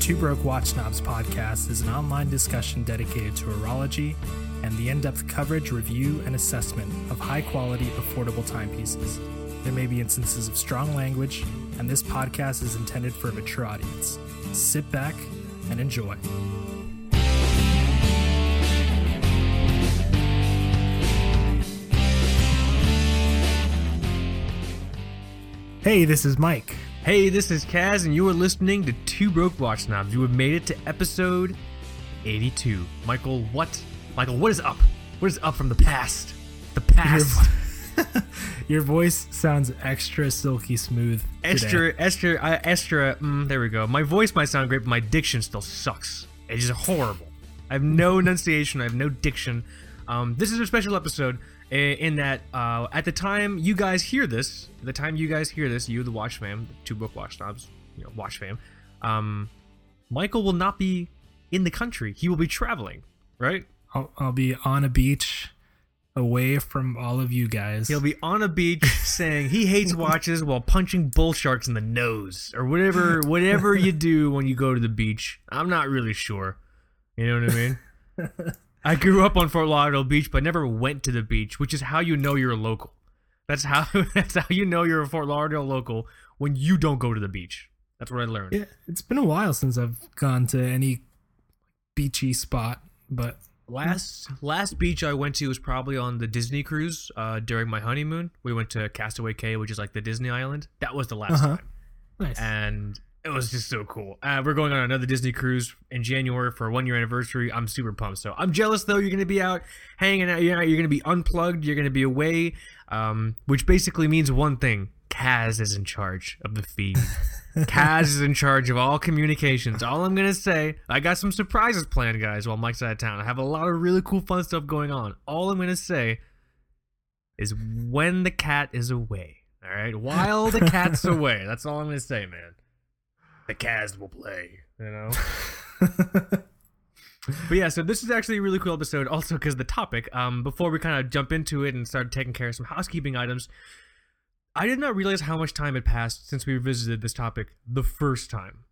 Two Broke Watch Snobs podcast is an online discussion dedicated to horology and the in depth coverage, review, and assessment of high quality, affordable timepieces. There may be instances of strong language, and this podcast is intended for a mature audience. Sit back and enjoy. Hey, this is Mike. Hey, this is Kaz, and you are listening to Two Broke Watch Snobs. You have made it to episode 82. Michael, what? Michael, what is up? What is up from the past? The past. Your voice sounds extra silky smooth. Extra, today. extra, uh, Esther. Mm, there we go. My voice might sound great, but my diction still sucks. It's horrible. I have no enunciation. I have no diction. Um, this is a special episode in that uh, at the time you guys hear this, the time you guys hear this, you the watch fam, the two book watch snobs, you know, watch fam, um, Michael will not be in the country. He will be traveling, right? I'll, I'll be on a beach away from all of you guys. He'll be on a beach saying he hates watches while punching bull sharks in the nose or whatever whatever you do when you go to the beach. I'm not really sure. You know what I mean? I grew up on Fort Lauderdale Beach, but never went to the beach, which is how you know you're a local. That's how that's how you know you're a Fort Lauderdale local when you don't go to the beach. That's what I learned. Yeah, it's been a while since I've gone to any beachy spot, but Last last beach I went to was probably on the Disney cruise uh, during my honeymoon. We went to Castaway Cay, which is like the Disney island. That was the last Uh-huh. time. nice. and it was just so cool. Uh, we're going on another Disney cruise in January for a one year anniversary. I'm super pumped. So I'm jealous though. You're gonna be out hanging out. You're, not- you're gonna be unplugged. You're gonna be away, um, which basically means one thing: Kaz is in charge of the feed. Kaz is in charge of all communications. All I'm gonna say, I got some surprises planned, guys. While Mike's out of town, I have a lot of really cool, fun stuff going on. All I'm gonna say is when the cat is away. All right, while the cat's away. That's all I'm gonna say, man. The Kaz will play. You know. But yeah, so this is actually a really cool episode, also because the topic. Um, before we kind of jump into it and start taking care of some housekeeping items, I did not realize how much time had passed since we revisited this topic the first time.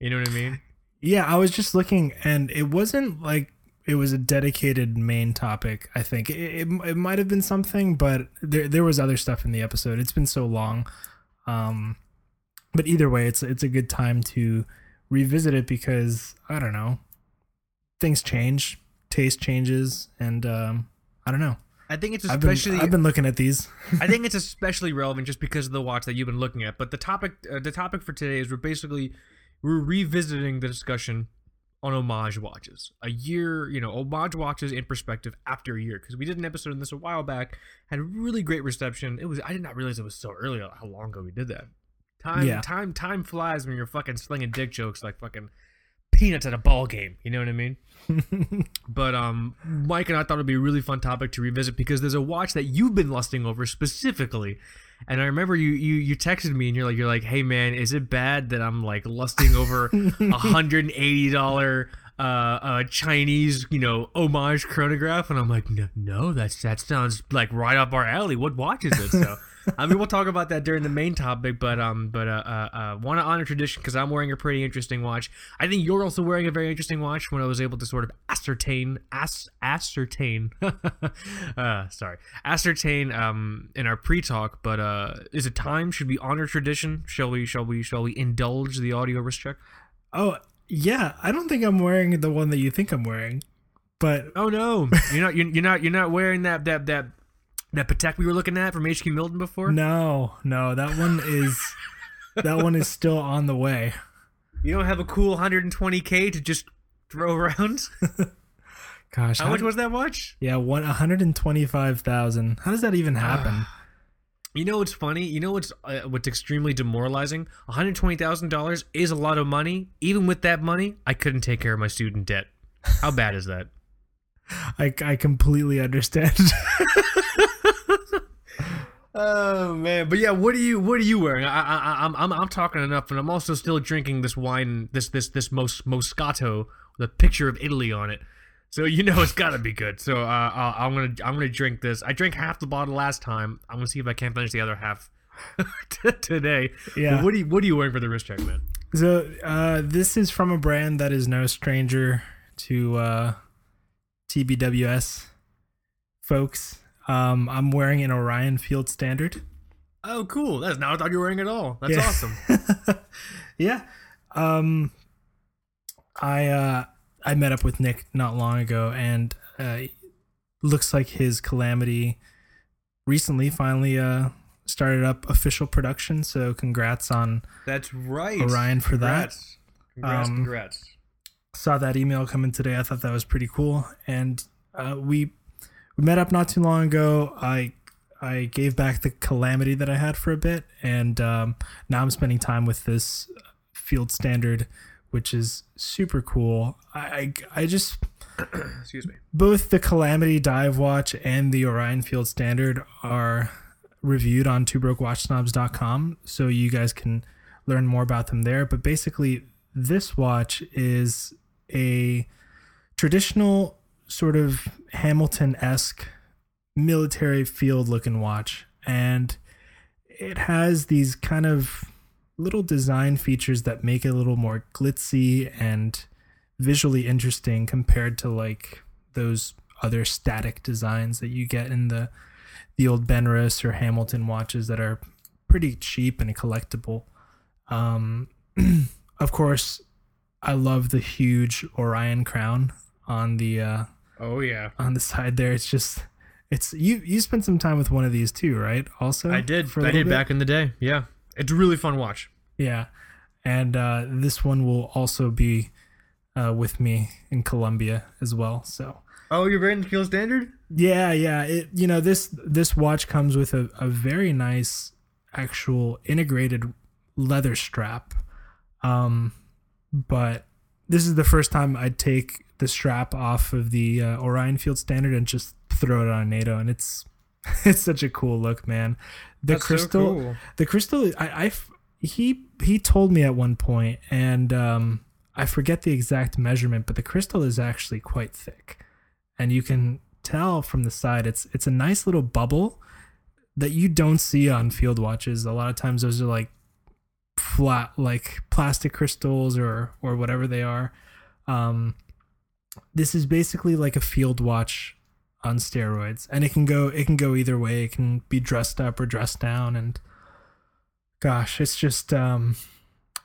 You know what I mean? yeah, I was just looking, and it wasn't like it was a dedicated main topic. I think it, it, it might have been something, but there there was other stuff in the episode. It's been so long, um, but either way, it's it's a good time to revisit it because I don't know, things change, taste changes, and um, I don't know. I think it's I've been especially. I've been looking at these. I think it's especially relevant just because of the watch that you've been looking at. But the topic, uh, the topic for today is we're basically we're revisiting the discussion on homage watches. A year, you know, homage watches in perspective after a year because we did an episode on this a while back, had really great reception. It was I did not realize it was so early how long ago we did that. Time, Yeah. time, time flies when you're fucking slinging dick jokes like fucking peanuts at a ball game. You know what I mean? But um, Mike and I thought it'd be a really fun topic to revisit because there's a watch that you've been lusting over specifically, and I remember you you you texted me and you're like you're like, hey man, is it bad that I'm like lusting over a hundred and eighty dollar uh uh Chinese you know homage chronograph? And I'm like, no, no, that's that sounds like right up our alley. What watch is it? So. I mean, we'll talk about that during the main topic, but um, but uh, uh, uh want to honor tradition because I'm wearing a pretty interesting watch. I think you're also wearing a very interesting watch. When I was able to sort of ascertain, as ascertain, uh, sorry, ascertain um in our pre-talk. But uh, is it time? Should we honor tradition? Shall we? Shall we? Shall we indulge the audio wrist check? Oh yeah, I don't think I'm wearing the one that you think I'm wearing, but Oh no, you're not. You're, you're not. You're not wearing that that that that Patek we were looking at from HQ Milton before. no, no, that one is that one is still on the way. You don't have a cool 120k to just throw around. Gosh, How much was that watch? Yeah, one hundred and twenty-five thousand. How does that even happen? You know what's funny? You know what's uh, what's extremely demoralizing? One hundred twenty thousand dollars is a lot of money. Even with that money, I couldn't take care of my student debt. How bad is that? I I completely understand. Oh man, but yeah, what are you what are you wearing? I, I, I'm I'm I'm talking enough, and I'm also still drinking this wine, this this this Mos Moscato with a picture of Italy on it. So you know it's gotta be good. So uh, I'll, I'm gonna I'm gonna drink this. I drank half the bottle last time. I'm gonna see if I can't finish the other half t- today. Yeah. But what are you what are you wearing for the wrist check, man? So uh, this is from a brand that is no stranger to uh, TBWS folks. Um, I'm wearing an Orion Field Standard. Oh, cool. That's not what I thought you were wearing at all. That's Yeah. awesome. yeah. Um, I uh, I met up with Nick not long ago, and uh, looks like his Calamity recently finally uh, started up official production. So congrats on That's right. Orion for that. Congrats. Congrats. Um, congrats. saw that email come in today. I thought that was pretty cool, and uh, we we met up not too long ago. I I gave back the calamity that I had for a bit, and um, now I'm spending time with this field standard, which is super cool. I I, I just Excuse me. both the Calamity Dive Watch and the Orion Field Standard are reviewed on twobrokewatchsnobs.com, so you guys can learn more about them there. But basically, this watch is a traditional sort of Hamilton esque military field looking watch, and it has these kind of little design features that make it a little more glitzy and visually interesting compared to like those other static designs that you get in the the old Benrus or Hamilton watches that are pretty cheap and collectible. Um, of course, I love the huge Orion crown on the uh, Oh yeah. on the side there. It's just it's you you spent some time with one of these too, right? Also, I did. I did bit? back in the day. Yeah. It's a really fun watch. Yeah, and uh, this one will also be uh, with me in Colombia as well. So Oh, you're wearing standard? yeah, yeah. It you know this this watch comes with a, a very nice actual integrated leather strap, um, but this is the first time I'd take the strap off of the uh, Orion Field Standard and just throw it on a NATO, and it's it's such a cool look, man. The That's so crystal, cool. the crystal I, I he he told me at one point and um i forget the exact measurement but the crystal is actually quite thick and you can tell from the side it's it's a nice little bubble that you don't see on field watches a lot of times those are like flat like plastic crystals or or whatever they are um this is basically like a field watch on steroids. And it can go it can go either way. It can be dressed up or dressed down. And gosh it's just um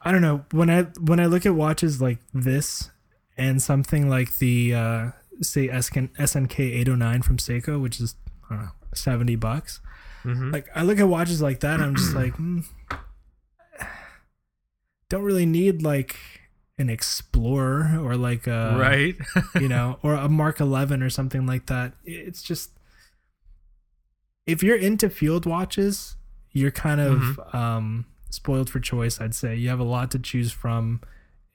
i don't know. When i when i look at watches like this and something like the uh say SN, snk 809 from seiko which is i don't know 70 bucks. Mm-hmm. like i look at watches like that i'm just like hmm, don't really need like an explorer or like a right. you know, or a Mark 11 or something like that. It's just if you're into field watches, you're kind of um, spoiled for choice. I'd say you have a lot to choose from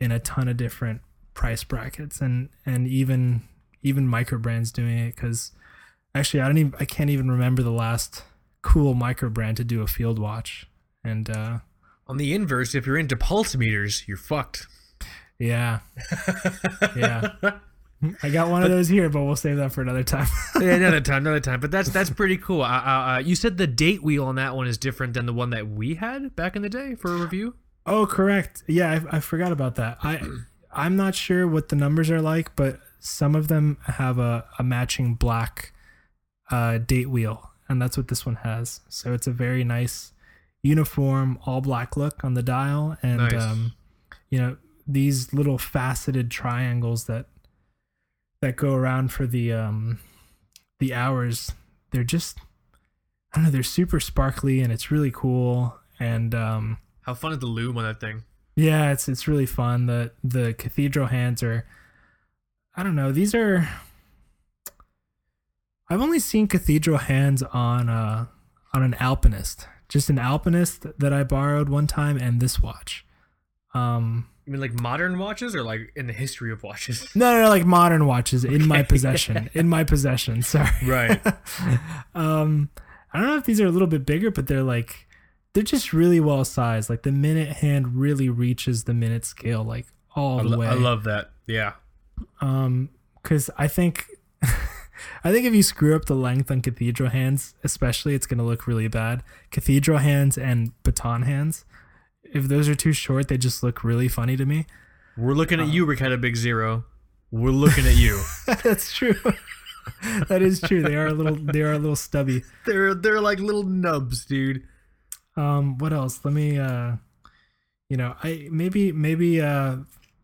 in a ton of different price brackets, and and even even micro brands doing it. Because actually, I don't even I can't even remember the last cool micro brand to do a field watch. And uh, On the inverse, if you're into pulse meters, you're fucked. Yeah, Yeah. I got one of those here, but we'll save that for another time. yeah, another time, another time. But that's that's pretty cool. Uh, uh, uh, you said the date wheel on that one is different than the one that we had back in the day for a review. Oh, correct. Yeah, I, I forgot about that. I I'm not sure what the numbers are like, but some of them have a, a matching black uh, date wheel, and that's what this one has. So it's a very nice uniform all black look on the dial, and Nice. um, you know these little faceted triangles that that go around for the um the hours. They're just I don't know. They're super sparkly, and it's really cool. And um, How fun is the loom on that thing? yeah, it's it's really fun. The the cathedral hands are I don't know, these are I've only seen cathedral hands on uh on an alpinist. Just an alpinist that I borrowed one time and this watch. Um You mean like modern watches or like in the history of watches? no, no, no like modern watches in my possession. In my possession. Sorry. Right. um I don't know if these are a little bit bigger, but they're like they're just really well sized. Like the minute hand really reaches the minute scale like all I, the lo- way. I love that. Yeah. um because I think I think if you screw up the length on cathedral hands, especially, it's gonna look really bad. Cathedral hands and baton hands, if those are too short, they just look really funny to me. We're looking at you, Ricardo Big Zero. We're looking at you. That's true. that is true. They are a little they are a little stubby. they're they're like little nubs, dude. Um what else? Let me uh you know, I maybe maybe uh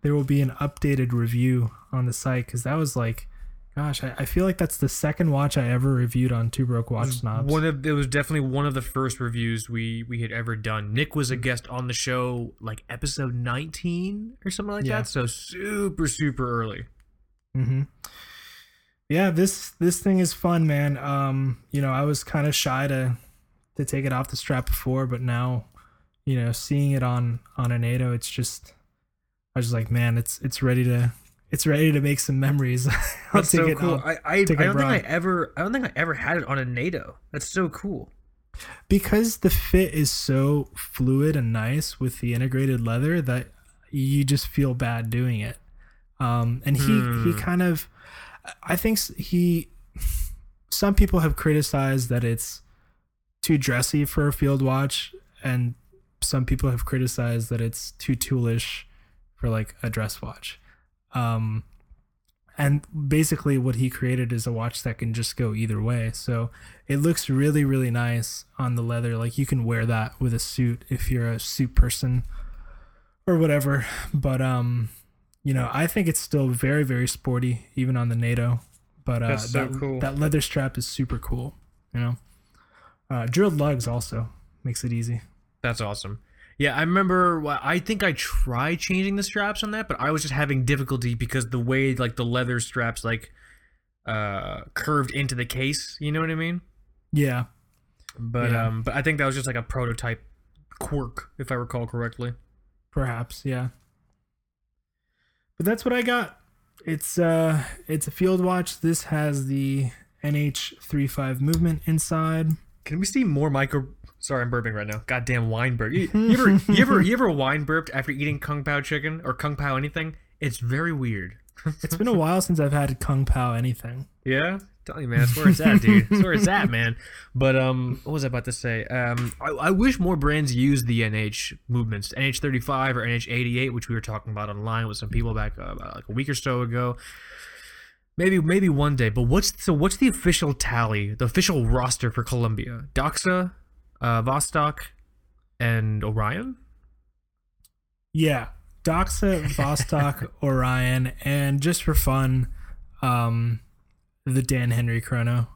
there will be an updated review on the site cuz that was like gosh, I, I feel like that's the second watch I ever reviewed on Two Broke Watch Snobs. One of it was definitely one of the first reviews we we had ever done. Nick was a guest on the show like episode 19 or something like Yeah. that. So super super early. Mm-hmm. Yeah, this this thing is fun, man. Um, you know, I was kind of shy to to take it off the strap before, but now, you know, seeing it on on a NATO, it's just I was just like, man, it's it's ready to it's ready to make some memories. I'll That's so cool. I I, I don't think I ever I don't think I ever had it on a NATO. That's so cool. because the fit is so fluid and nice with the integrated leather that you just feel bad doing it. Um, and he he Hmm. kind of, I think he. Some people have criticized that it's too dressy for a field watch, and some people have criticized that it's too toolish for like a dress watch. Um, and basically, what he created is a watch that can just go either way. So it looks really, really nice on the leather. Like you can wear that with a suit if you're a suit person or whatever. But um, you know, I think it's still very, very sporty, even on the NATO. But uh, so that, cool. that leather strap is super cool. You know, uh, drilled lugs also makes it easy. That's awesome. Yeah, I remember. well, I think I tried changing the straps on that, but I was just having difficulty because the way like the leather straps like uh curved into the case. You know what I mean? Yeah, But Yeah. um, but I think that was just like a prototype quirk, if I recall correctly. perhaps. Yeah. But that's what I got. It's uh, it's a field watch. This has the NH35 movement inside. Can we see more micro? Sorry, I'm burping right now. Goddamn wine burp. You, you ever, you ever, you ever wine burped after eating kung pao chicken or kung pao anything? It's very weird. It's been a while since I've had Kung Pao anything. Yeah, tell you, man, that's where it's at, dude. That's where it's at, man. But um, what was I about to say? Um, I, I wish more brands used the NH movements, NH35 or NH88, which we were talking about online with some people back uh, about like a week or so ago. Maybe, maybe one day. But what's so? What's the official tally? The official roster for Colombia? Doxa, uh, Vostok, and Orion. Yeah, Doxa, Vostok, Orion, and just for fun, um, the Dan Henry Chrono.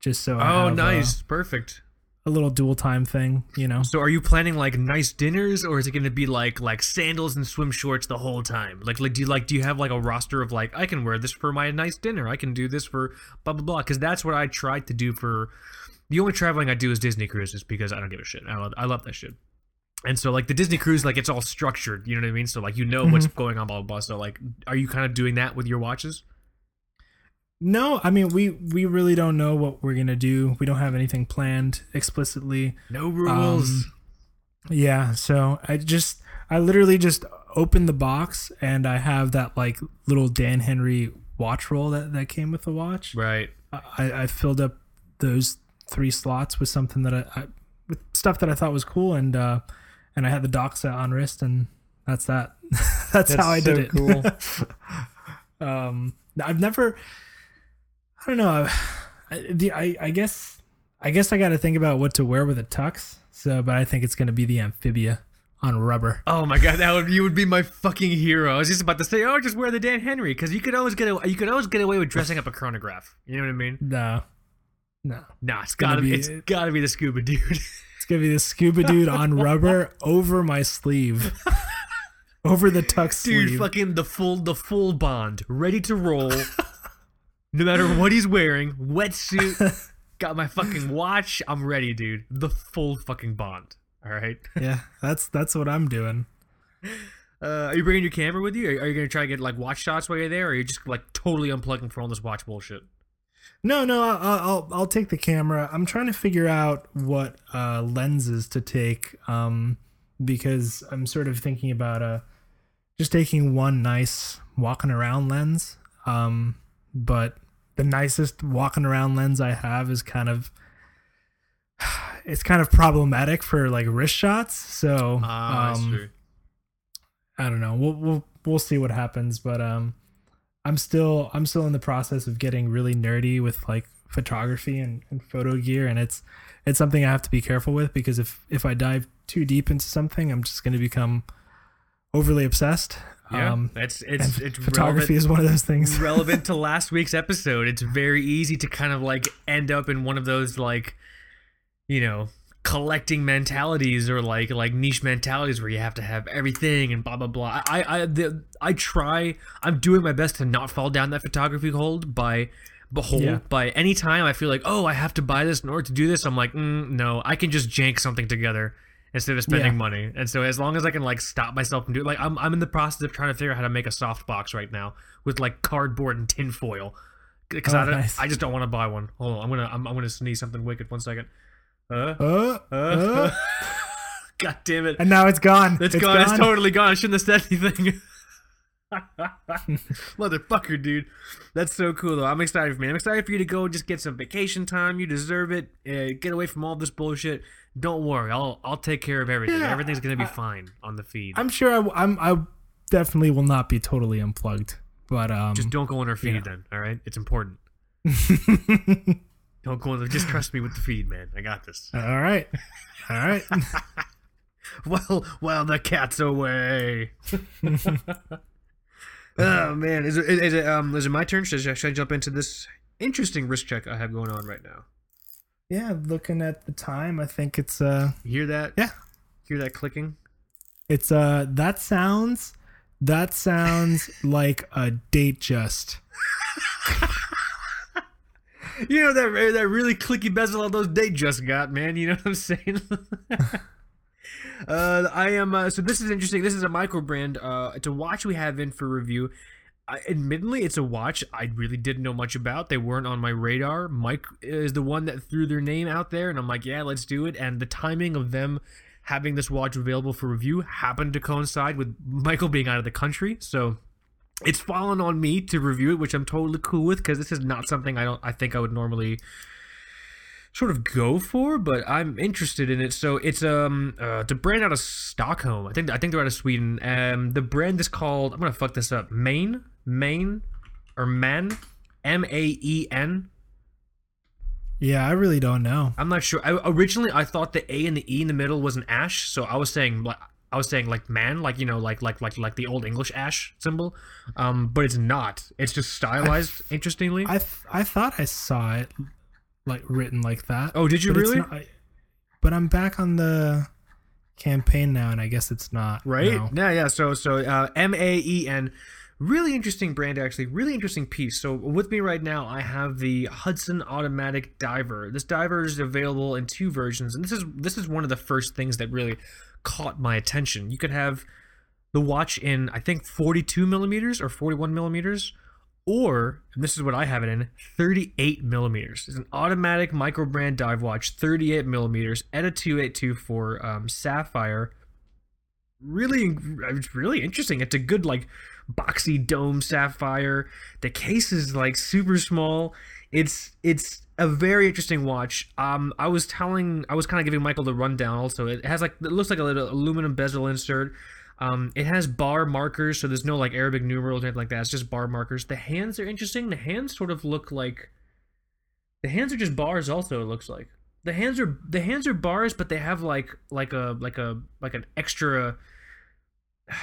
Just so I Oh, have, uh, nice, perfect. a little dual time thing, you know. So are you planning like nice dinners or is it going to be like like sandals and swim shorts the whole time? Like like do you like do you have like a roster of like I can wear this for my nice dinner. I can do this for blah blah blah cuz that's what I tried to do for the only traveling I do is Disney cruises because I don't give a shit. I love, I love that shit. And so like the Disney cruise like it's all structured, you know what I mean? So like you know what's going on blah blah blah. So like are you kind of doing that with your watches? No, I mean we we really don't know what we're gonna do. We don't have anything planned explicitly. No rules. Um, Yeah, so I just I literally just opened the box and I have that like little Dan Henry watch roll that that came with the watch. right. I, I filled up those three slots with something that I, I with stuff that I thought was cool and uh and I had the Doxa on wrist and that's that. that's, how I so did it. cool. um I've never I don't know. I, the I, I guess I guess I got to think about what to wear with a tux. So, but I think it's going to be the amphibia on rubber. Oh my god, that would you would be my fucking hero. I was just about to say, oh, just wear the Dan Henry because you could always get a, you could always get away with dressing up a chronograph. You know what I mean? No. No. no, it's Gonna gotta be it's gotta be the scuba dude. It's to be the scuba dude on rubber over my sleeve. over the tux dude, sleeve. fucking the full the full bond, ready to roll. no matter what he's wearing, wetsuit, got my fucking watch. I'm ready, dude. The full fucking bond. All right. yeah, that's that's what I'm doing. Uh, are you bringing your camera with you? Are, are you gonna try to get like watch shots while you're there, or are you just like totally unplugging from all this watch bullshit? No, no, I'll, I'll I'll take the camera. I'm trying to figure out what uh, lenses to take, um, because I'm sort of thinking about uh, just taking one nice walking around lens. Um, but the nicest walking around lens I have is kind of it's kind of problematic for like wrist shots. So Ah, um. I don't know. We'll we'll we'll see what happens, but um I'm still I'm still in the process of getting really nerdy with like photography and, and photo gear and it's it's something I have to be careful with because if if I dive too deep into something, I'm just going to become overly obsessed. Yeah, Um it's it's it's photography is one of those things. relevant to last week's episode. It's very easy to kind of like end up in one of those like, you know, collecting mentalities or like like niche mentalities where you have to have everything and blah blah blah. I I the, I try. I'm doing my best to not fall down that photography hold by. Behold, Yeah. by any time I feel like, oh, I have to buy this in order to do this, I'm like, mm, no, I can just jank something together instead of spending Yeah. money. And so as long as I can like stop myself from doing like I'm I'm in the process of trying to figure out how to make a soft box right now with like cardboard and tin foil. Because Oh, I don't, nice. I just don't want to buy one. Hold on, I'm gonna I'm, I'm gonna sneeze something wicked. One second. God damn it! and now it's gone. It's gone. It's totally gone. I shouldn't have said anything. Motherfucker, dude. That's so cool, though. I'm excited for me. I'm excited for you to go just get some vacation time. You deserve it. Uh, get away from all this bullshit. Don't worry. I'll I'll take care of everything. Yeah, Everything's gonna be I- fine on the feed. I'm sure I, I'm I definitely will not be totally unplugged, but um just don't go on our feed yeah. then. All right. It's important. Don't go on. The, just trust me with the feed, man. I got this. all right. All right. Well, well, the cat's away. oh man, is it, is it um is it my turn? Should I, should I jump into this interesting wrist check I have going on right now? yeah, looking at the time, I think it's uh You hear that? Yeah. Hear that clicking? it's uh that sounds that sounds like a date just. You know that that really clicky bezel all those they just got, man. You know what I'm saying? uh, I am. Uh, so this is interesting. This is a micro brand. Uh, it's a watch we have in for review. I, admittedly, it's a watch I really didn't know much about. They weren't on my radar. Mike is the one that threw their name out there, and I'm like, yeah, let's do it. And the timing of them having this watch available for review happened to coincide with Michael being out of the country, so it's fallen on me to review it, which I'm totally cool with because this is not something I don't I think I would normally sort of go for, but I'm interested in it. So it's um uh, a brand out of Stockholm. I think I think they're out of Sweden. Um, the brand is called I'm gonna fuck this up. Maine, Maine, or Man, M A E N. Yeah, I really don't know. I'm not sure. I, originally, I thought the A and the E in the middle was an ash, so I was saying like I was saying like man, like you know, like like like like the old English ash symbol. Um, but it's not. It's just stylized. interestingly. I th- I thought I saw it like written like that. oh, did you but really? not- but I'm back on the campaign now, and I guess it's not right? no. Yeah, yeah. So so uh, M A E N. Really interesting brand, actually. Really interesting piece. So with me right now, I have the Hudson Automatic Diver. This diver is available in two versions, and this is this is one of the first things that really caught my attention. You could have the watch in I think 42 millimeters or 41 millimeters, or and this is what I have it in 38 millimeters. It's an automatic micro brand dive watch, 38 millimeters, ETA 2824 um, sapphire. Really, it's really interesting. It's a good like boxy dome sapphire. The case is like super small. It's it's a very interesting watch. Um, I was telling, I was kind of giving Michael the rundown. Also, it has like it looks like a little aluminum bezel insert. Um, it has bar markers, so there's no like Arabic numerals or anything like that. It's just bar markers. The hands are interesting. The hands sort of look like the hands are just bars. Also, it looks like the hands are the hands are bars, but they have like like a like a like an extra.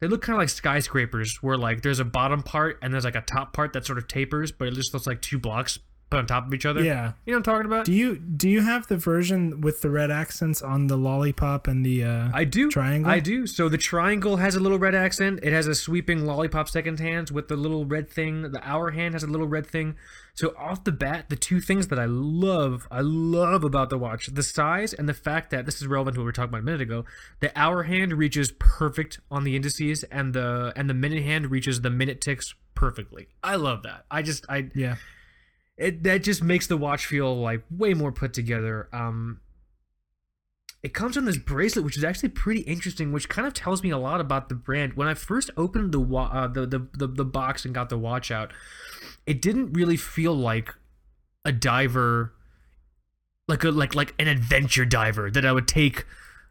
They look kind of like skyscrapers, where like there's a bottom part and there's like a top part that sort of tapers, but it just looks like two blocks put on top of each other. Yeah. you know what I'm talking about. Do you do you have the version with the red accents on the lollipop and the uh I do. triangle? I do. So the triangle has a little red accent. It has a sweeping lollipop second hands with the little red thing. The hour hand has a little red thing. So off the bat, the two things that I love, I love about the watch, the size and the fact that this is relevant to what we were talking about a minute ago. The hour hand reaches perfect on the indices, and the and the minute hand reaches the minute ticks perfectly. I love that. I just I Yeah. It that just makes the watch feel like way more put together. Um, it comes on this bracelet, which is actually pretty interesting, which kind of tells me a lot about the brand. When I first opened the wa- uh, the, the the the box and got the watch out, it didn't really feel like a diver like a like like an adventure diver that I would take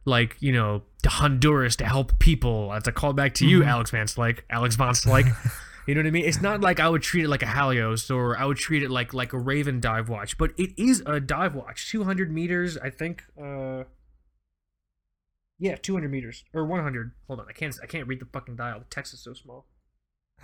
like you know to Honduras to help people. That's a callback to you, Alex Van Slyke. Alex Von Slyke. you know what I mean? It's not like I would treat it like a Halios or I would treat it like like a Raven dive watch, but it is a dive watch. 200 meters, I think. Uh, yeah, 200 meters or 100. Hold on, I can't I can't read the fucking dial. The text is so small.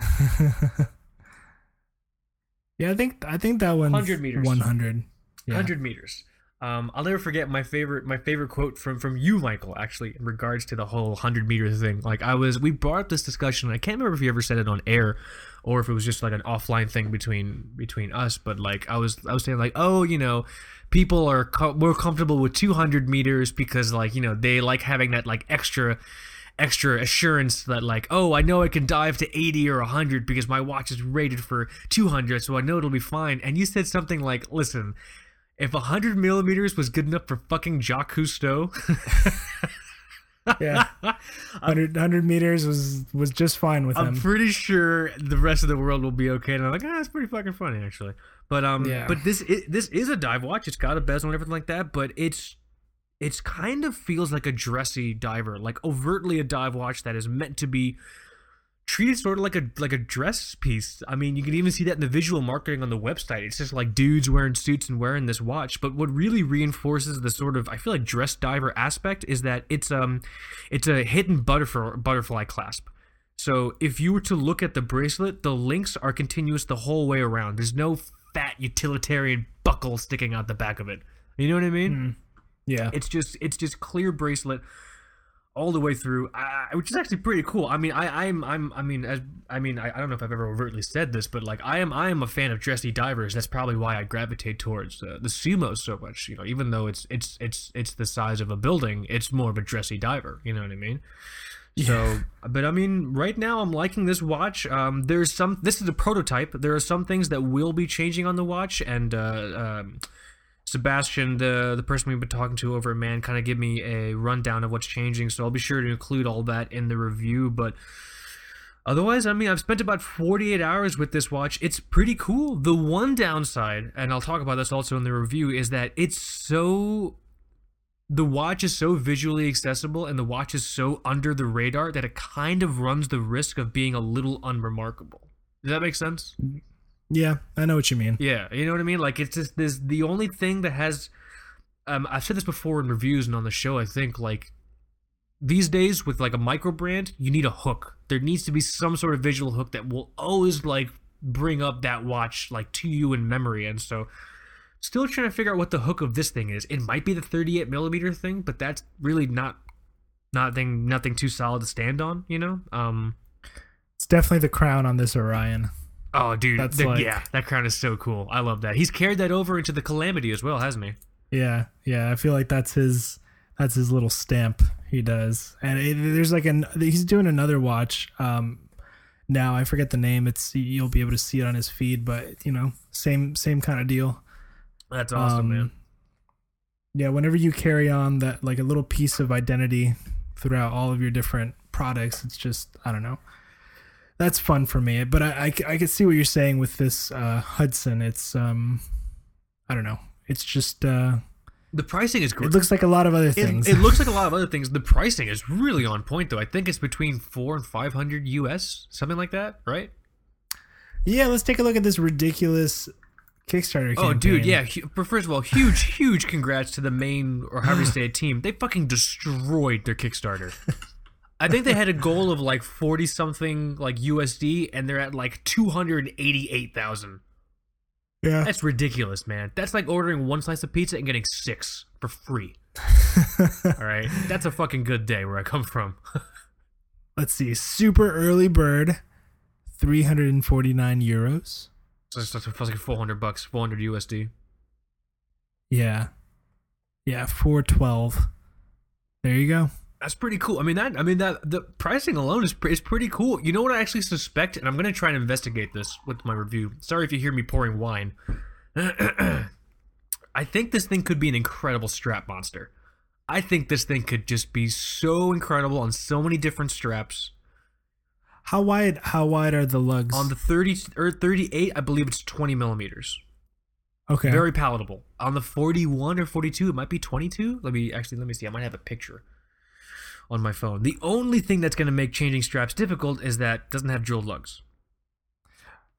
yeah, I think I think that one's 100 meters. 100. Yeah. 100 meters. Um, I'll never forget my favorite my favorite quote from from you, Michael, actually, in regards to the whole hundred meter thing. Like I was, we brought up this discussion. I can't remember if you ever said it on air, or if it was just like an offline thing between between us. But like I was, I was saying like, oh, you know, people are co- more comfortable with 200 meters because like you know they like having that like extra extra assurance that like oh i know i can dive to 80 or 100 because my watch is rated for 200 so i know it'll be fine and you said something like listen if 100 millimeters was good enough for fucking Jacques Cousteau, yeah, 100, 100 meters was was just fine with him. I'm pretty sure the rest of the world will be okay. And I'm like, ah, that's pretty fucking funny actually. But um, Yeah. but this this is a dive watch. It's got a bezel and everything like that. But it's it's kind of feels like a dressy diver, like overtly a dive watch that is meant to be treated sort of like a like a dress piece. I mean, you can even see that in the visual marketing on the website. It's just like dudes wearing suits and wearing this watch. But what really reinforces the sort of I feel like dress diver aspect is that it's um it's a hidden butterfly butterfly clasp. So if you were to look at the bracelet, the links are continuous the whole way around. There's no fat utilitarian buckle sticking out the back of it. You know what I mean? yeah, It's just it's just clear bracelet all the way through, uh, which is actually pretty cool. I mean, I I'm I'm I mean as I mean I, I don't know if I've ever overtly said this, but like I am I am a fan of dressy divers. That's probably why I gravitate towards uh, the sumo so much. You know, even though it's it's it's it's the size of a building, it's more of a dressy diver. You know what I mean? So, but I mean, right now I'm liking this watch. Um, there's some. This is a prototype. There are some things that will be changing on the watch, and uh, um, Sebastian, the the person we've been talking to over at Maen, kind of give me a rundown of what's changing. So I'll be sure to include all that in the review. But otherwise, I mean, I've spent about 48 hours with this watch. It's pretty cool. The one downside, and I'll talk about this also in the review, is that it's so the watch is so visually accessible and the watch is so under the radar that it kind of runs the risk of being a little unremarkable. Does that make sense? Yeah, I know what you mean. Yeah, you know what I mean? Like it's just this the only thing that has um I've said this before in reviews and on the show, I think like these days with like a micro brand, you need a hook. There needs to be some sort of visual hook that will always like bring up that watch like to you in memory. And so still trying to figure out what the hook of this thing is. It might be the 38 millimeter thing, but that's really not nothing nothing too solid to stand on, you know? Um It's definitely the crown on this Orion. Oh, dude, That's the- like- yeah, that crown is so cool. I love that. He's carried that over into the Calamity as well, hasn't he? Yeah, yeah. I feel like that's his that's his little stamp he does. And it, there's like an he's doing another watch. Um, now I forget the name. It's you'll be able to see it on his feed, but you know, same same kind of deal. That's awesome, Um, man. Yeah, whenever you carry on that like a little piece of identity throughout all of your different products, it's just I don't know. That's fun for me, but I I can see what you're saying with this uh, Hudson. It's um, I don't know. It's just uh, The pricing is great. it looks like a lot of other things. it looks like a lot of other things. The pricing is really on point, though. I think it's between four and five hundred US, something like that, right? Yeah, let's take a look at this ridiculous Kickstarter campaign. Oh, dude, yeah. but First of all, huge, huge congrats to the main or however you say it team. They fucking destroyed their Kickstarter. I think they had a goal of like forty something like USD, and they're at like two hundred eighty eight thousand. Yeah. That's ridiculous, man. That's like ordering one slice of pizza and getting six for free. All right, that's a fucking good day where I come from. Let's see. Super early bird, 349 euros. So it's like four hundred bucks, four hundred USD. Yeah. Yeah, 412. There you go. That's pretty cool. I mean that. I mean that. The pricing alone is pre- is pretty cool. You know what I actually suspect, and I'm gonna try and investigate this with my review. Sorry if you hear me pouring wine. I think this thing could be an incredible strap monster. I think this thing could just be so incredible on so many different straps. How wide how wide are the lugs? On the 30 or 38, I believe it's 20 millimeters. Okay. Very palatable. On the 41 or 42, it might be 22. Let me actually let me see. I might have a picture on my phone. The only thing that's going to make changing straps difficult is that it doesn't have drilled lugs.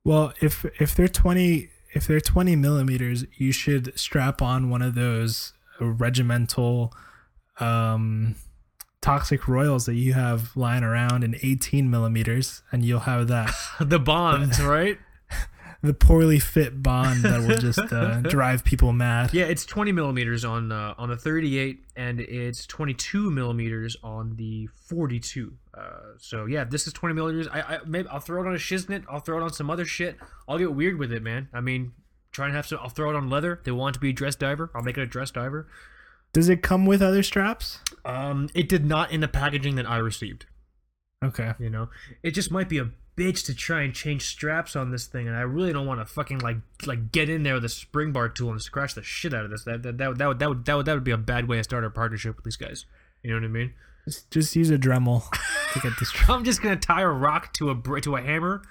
well, if if they're twenty if they're twenty millimeters, you should strap on one of those regimental um toxic royals that you have lying around in 18 millimeters and you'll have that the bonds, right? The poorly fit bond that will just uh, drive people mad Yeah, it's 20 millimeters on uh, on the 38, and it's 22 millimeters on the 42. Uh, so yeah, this is 20 millimeters. I, I maybe I'll throw it on a shiznit. I'll throw it on some other shit. I'll get weird with it, man. I mean, try and have some. I'll throw it on leather. They want to be a dress diver. I'll make it a dress diver. does it come with other straps Um, it did not in the packaging that I received. okay You know, it just might be a bitch to try and change straps on this thing, and I really don't want to fucking like like get in there with a spring bar tool and scratch the shit out of this. That that that, would- that would that would that would that would be a bad way to start a partnership with these guys. You know what I mean? just, just use a dremel to get strap I'm just gonna tie a rock to a to a hammer,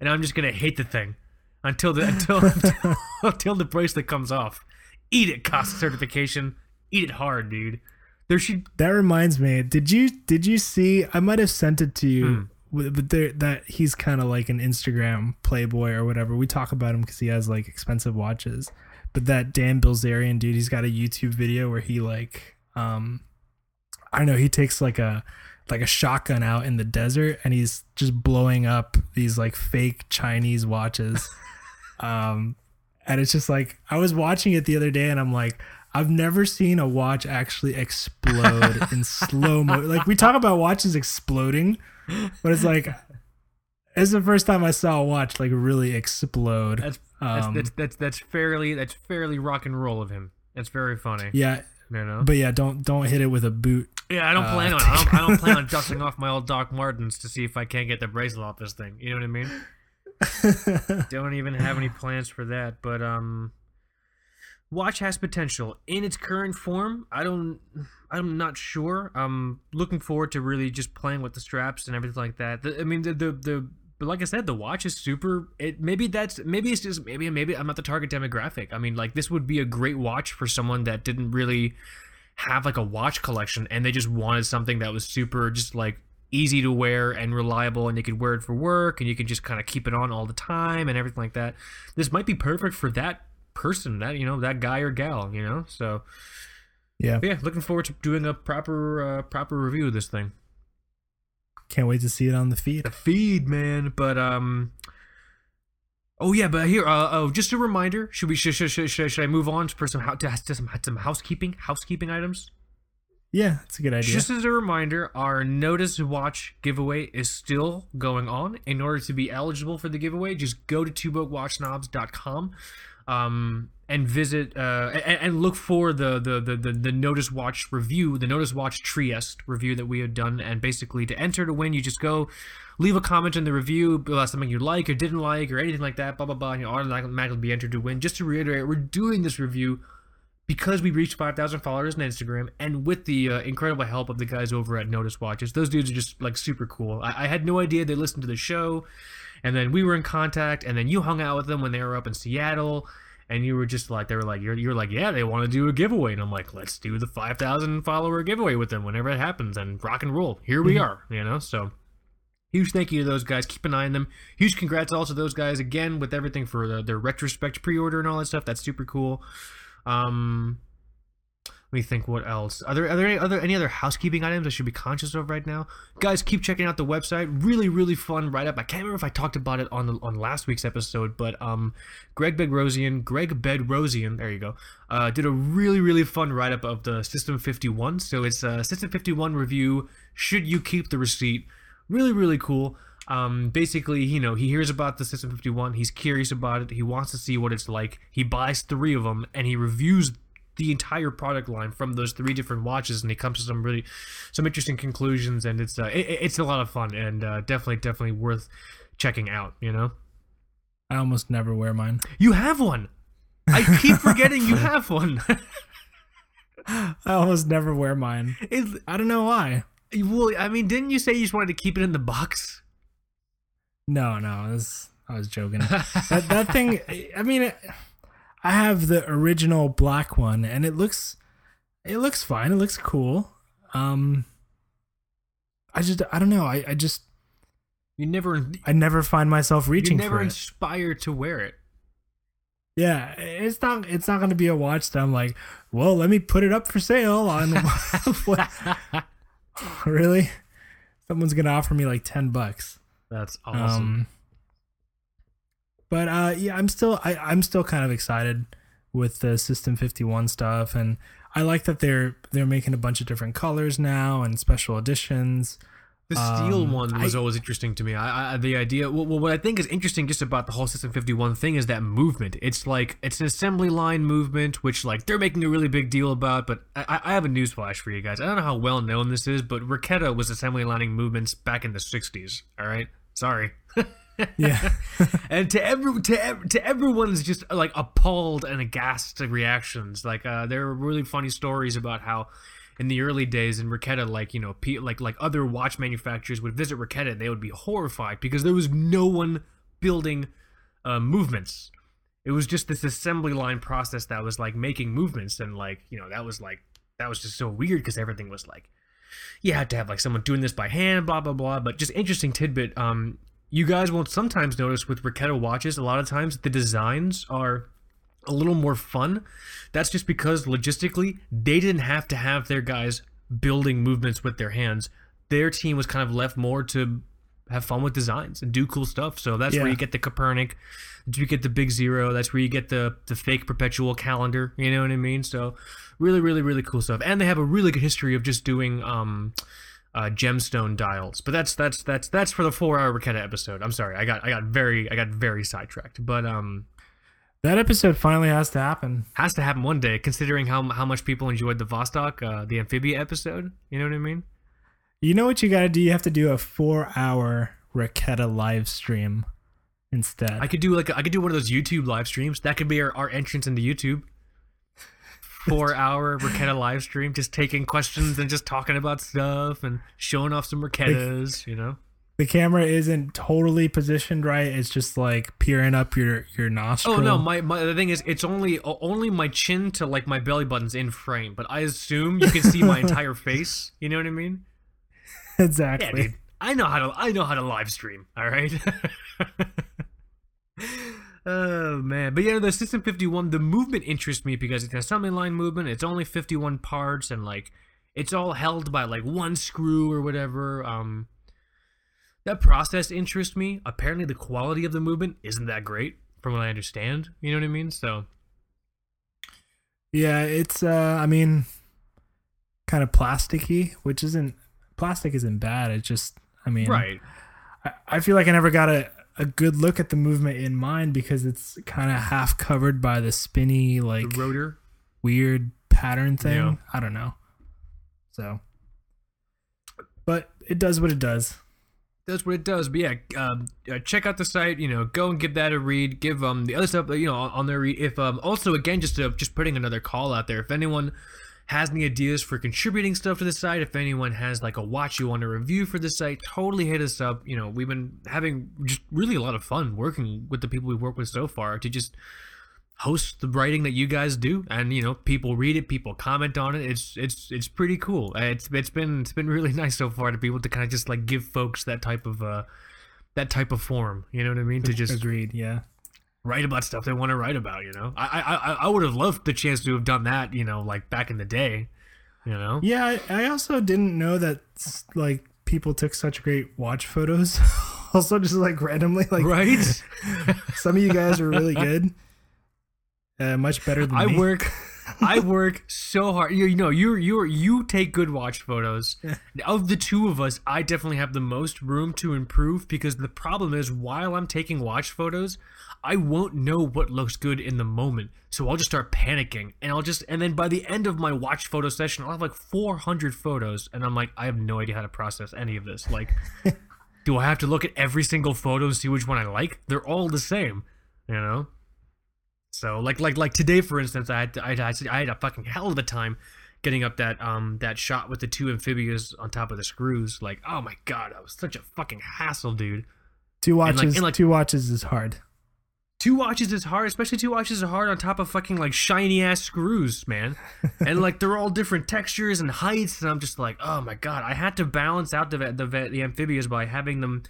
and I'm just gonna hate the thing until the until until, until the bracelet comes off. Eat it, COSC certification. Eat it hard, dude. There should That reminds me. Did you did you see? I might have sent it to you, Hmm. But there that he's kind of like an Instagram playboy or whatever. We talk about him because he has like expensive watches. But that Dan Bilzerian dude, he's got a YouTube video where he like, um, I don't know, he takes like a like a shotgun out in the desert and he's just blowing up these like fake Chinese watches. um, and it's just like I was watching it the other day and I'm like, I've never seen a watch actually explode in slow mo. Like we talk about watches exploding, but it's like it's the first time I saw a watch like really explode. that's that's, Um, that's that's that's fairly that's fairly rock and roll of him. That's very funny. yeah, You know. but yeah, don't don't hit it with a boot. Yeah, I don't Uh, plan on. I don't, I don't plan on dusting off my old Doc Martens to see if I can't get the bracelet off this thing. You know what I mean? don't even have any plans for that. But um, watch has potential in its current form. I don't. I'm not sure. I'm looking forward to really just playing with the straps and everything like that. The, I mean, the the the. But like I said, the watch is super. It maybe that's maybe it's just maybe maybe I'm not the target demographic. I mean, like this would be a great watch for someone that didn't really have like a watch collection and they just wanted something that was super just like easy to wear and reliable and you could wear it for work and you could just kind of keep it on all the time and everything like that this might be perfect for that person that you know that guy or gal you know so yeah, yeah looking forward to doing a proper uh, proper review of this thing can't wait to see it on the feed. the feed man but um oh yeah but here uh, oh just a reminder should we should, should, should, should, should i move on for some hou- to, to some, some housekeeping housekeeping items Yeah, it's a good idea. Just as a reminder, our Nodus Watch giveaway is still going on. In order to be eligible for the giveaway, just go to twobrokewatchsnobs.com um, and visit uh, and, and look for the, the, the, the, Nodus Watch review, the Nodus Watch Trieste review that we had done. And basically, to enter to win, you just go leave a comment in the review about something you like or didn't like or anything like that, blah, blah, blah. And you'll automatically be entered to win. Just to reiterate, we're doing this review because we reached 5,000 followers on Instagram, and with the uh, incredible help of the guys over at Nodus Watches, those dudes are just like super cool. I, I had no idea they listened to the show, and then we were in contact, and then you hung out with them when they were up in Seattle, and you were just like, they were like, you're, you're like, yeah, they want to do a giveaway, and I'm like, let's do the 5,000 follower giveaway with them whenever it happens, and rock and roll. Here we are, you know, so. Huge thank you to those guys. Keep an eye on them. Huge congrats also to those guys again with everything for the, their retrospect pre-order and all that stuff. That's super cool. Um, let me think. What else? Are there are there any other any other housekeeping items I should be conscious of right now? Guys, keep checking out the website. Really, really fun write up. I can't remember if I talked about it on the, on last week's episode, but um, Greg Bedrosian, Greg Bedrosian, there you go, uh, did a really really fun write up of the Sistem51. So it's a Sistem51 review. Should you keep the receipt? Really, really cool. Um, basically, you know, he hears about the Sistem51. He's curious about it. He wants to see what it's like. He buys three of them and he reviews the entire product line from those three different watches, and he comes to some really, some interesting conclusions. And it's uh, it, it's a lot of fun and uh, definitely, definitely worth checking out. You know, I almost never wear mine. you have one. I keep forgetting you have one. I almost never wear mine. It's- I don't know why. well, I mean, didn't you say you just wanted to keep it in the box? No, no, it was, I was joking. that that thing. I mean, I have the original black one, and it looks it looks fine. It looks cool. Um, I just I don't know. I I just You never I never find myself reaching. For it. You're never it. inspired to wear it. Yeah, it's not it's not gonna be a watch that I'm like, well, let me put it up for sale on. Really? Someone's gonna offer me like ten bucks. That's awesome. Um, but uh, yeah, I'm still I, I'm still kind of excited with the Sistem51 stuff, and I like that they're they're making a bunch of different colors now and special editions. The steel Um, one was I- always interesting to me. I, I the idea. Well, what I think is interesting just about the whole Sistem51 thing is that movement. It's like it's an assembly line movement, which like they're making a really big deal about. But I, I- have a newsflash for you guys. I don't know how well known this is, but Raketa was assembly lining movements back in the 60s. All right, sorry. Yeah, and to every to to everyone's just like appalled and aghast reactions. Like uh, there are really funny stories about how in the early days in Raketa, like you know, like like other watch manufacturers would visit Raketa, and they would be horrified because there was no one building uh, movements. It was just this assembly line process that was like making movements, and like you know that was like that was just so weird because everything was like you had to have like someone doing this by hand, blah blah blah. But just interesting tidbit. Um, you guys will sometimes notice with Raketa watches, a lot of times the designs are a little more fun. That's just because logistically they didn't have to have their guys building movements with their hands. Their team was kind of left more to have fun with designs and do cool stuff. So that's where you get the Copernic, you get the Big Zero. That's where you get the the fake perpetual calendar. You know what I mean? So really, really, really cool stuff. And they have a really good history of just doing um uh, gemstone dials. But that's that's that's that's for the four hour Raketa episode. I'm sorry, I got I got very I got very sidetracked. But um that episode finally has to happen. has to happen one day, considering how how much people enjoyed the Vostok, uh, the amphibia episode. You know what I mean? You know what you got to do? You have to do a four-hour Raketa live stream instead. I could do like I could do one of those YouTube live streams. That could be our, our entrance into YouTube. Four hour Raketa live stream, just taking questions and just talking about stuff and showing off some Raketas, you know. the camera isn't totally positioned right. It's just like peering up your your nostril. Oh no, my, my the thing is, it's only only my chin to like my belly button's in frame, but I assume you can see my entire face. You know what I mean? Exactly. Yeah, dude. I know how to I know how to live stream. All right. oh man, but yeah, the Sistem51, the movement interests me because it's an assembly line movement. It's only 51 parts, and like it's all held by like one screw or whatever. Um, that process interests me. Apparently, the quality of the movement isn't that great, from what I understand. You know what I mean? So Yeah, it's uh I mean kind of plasticky, which isn't plastic isn't bad. It's just I mean right. I, I feel like I never got a, a good look at the movement in mind because it's kind of half covered by the spinny like The rotor. weird pattern thing. Yeah. I don't know. So but it does what it does. Does what it does. But yeah, um, uh, check out the site. You know, go and give that a read. Give um the other stuff. You know, on, on there. If um also again just uh, just putting another call out there. If anyone has any ideas for contributing stuff to the site, if anyone has like a watch you want to review for the site, totally hit us up. You know, we've been having just really a lot of fun working with the people we've worked with so far to just host the writing that you guys do. And you know people read it people comment on it. It's it's it's pretty cool. It's it's been it's been really nice so far to be able to kind of just like give folks that type of uh that type of form. You know what i mean? To just Agreed, yeah. Write about stuff they want to write about you know i i i, would have loved the chance to have done that you know like back in the day you know Yeah, I, I also didn't know that like people took such great watch photos. also just like randomly like right some of you guys are really good. Uh, much better than I me. work I work so hard. You, know, you know, you you you take good watch photos. Of the two of us, I definitely have the most room to improve because the problem is while I'm taking watch photos, I won't know what looks good in the moment. So I'll just start panicking and I'll just and then by the end of my watch photo session, I'll have like 400 photos and I'm like I have no idea how to process any of this. Like do I have to look at every single photo and see which one I like? They're all the same, you know? So like like like today for instance, I had to, I had, I had a fucking hell of a time getting up that um that shot with the two amphibias on top of the screws. Like oh my god, that was such a fucking hassle, dude. two watches. and like- two watches is hard. two watches is hard, especially two watches are hard on top of fucking like shiny ass screws, man. and like they're all different textures and heights, and I'm just like, oh my god, I had to balance out the the the, the amphibias by having them.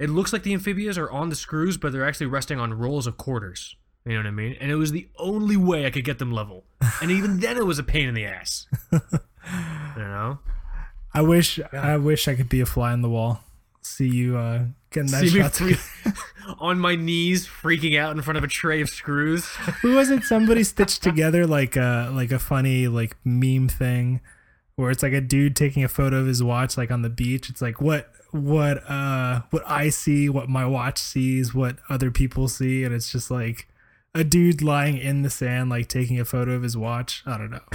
It looks like the amphibias are on the screws, but they're actually resting on rolls of quarters. You know what I mean? And it was the only way I could get them level, and even then it was a pain in the ass. you know. I wish I wish I could be a fly on the wall. See you uh, getting that See me shot. free- on my knees, freaking out in front of a tray of screws. Who was it? Somebody stitched together like a like a funny like meme thing, where it's like a dude taking a photo of his watch like on the beach. It's like what what uh what I see, what my watch sees, what other people see, and it's just like a dude lying in the sand like taking a photo of his watch. I don't know.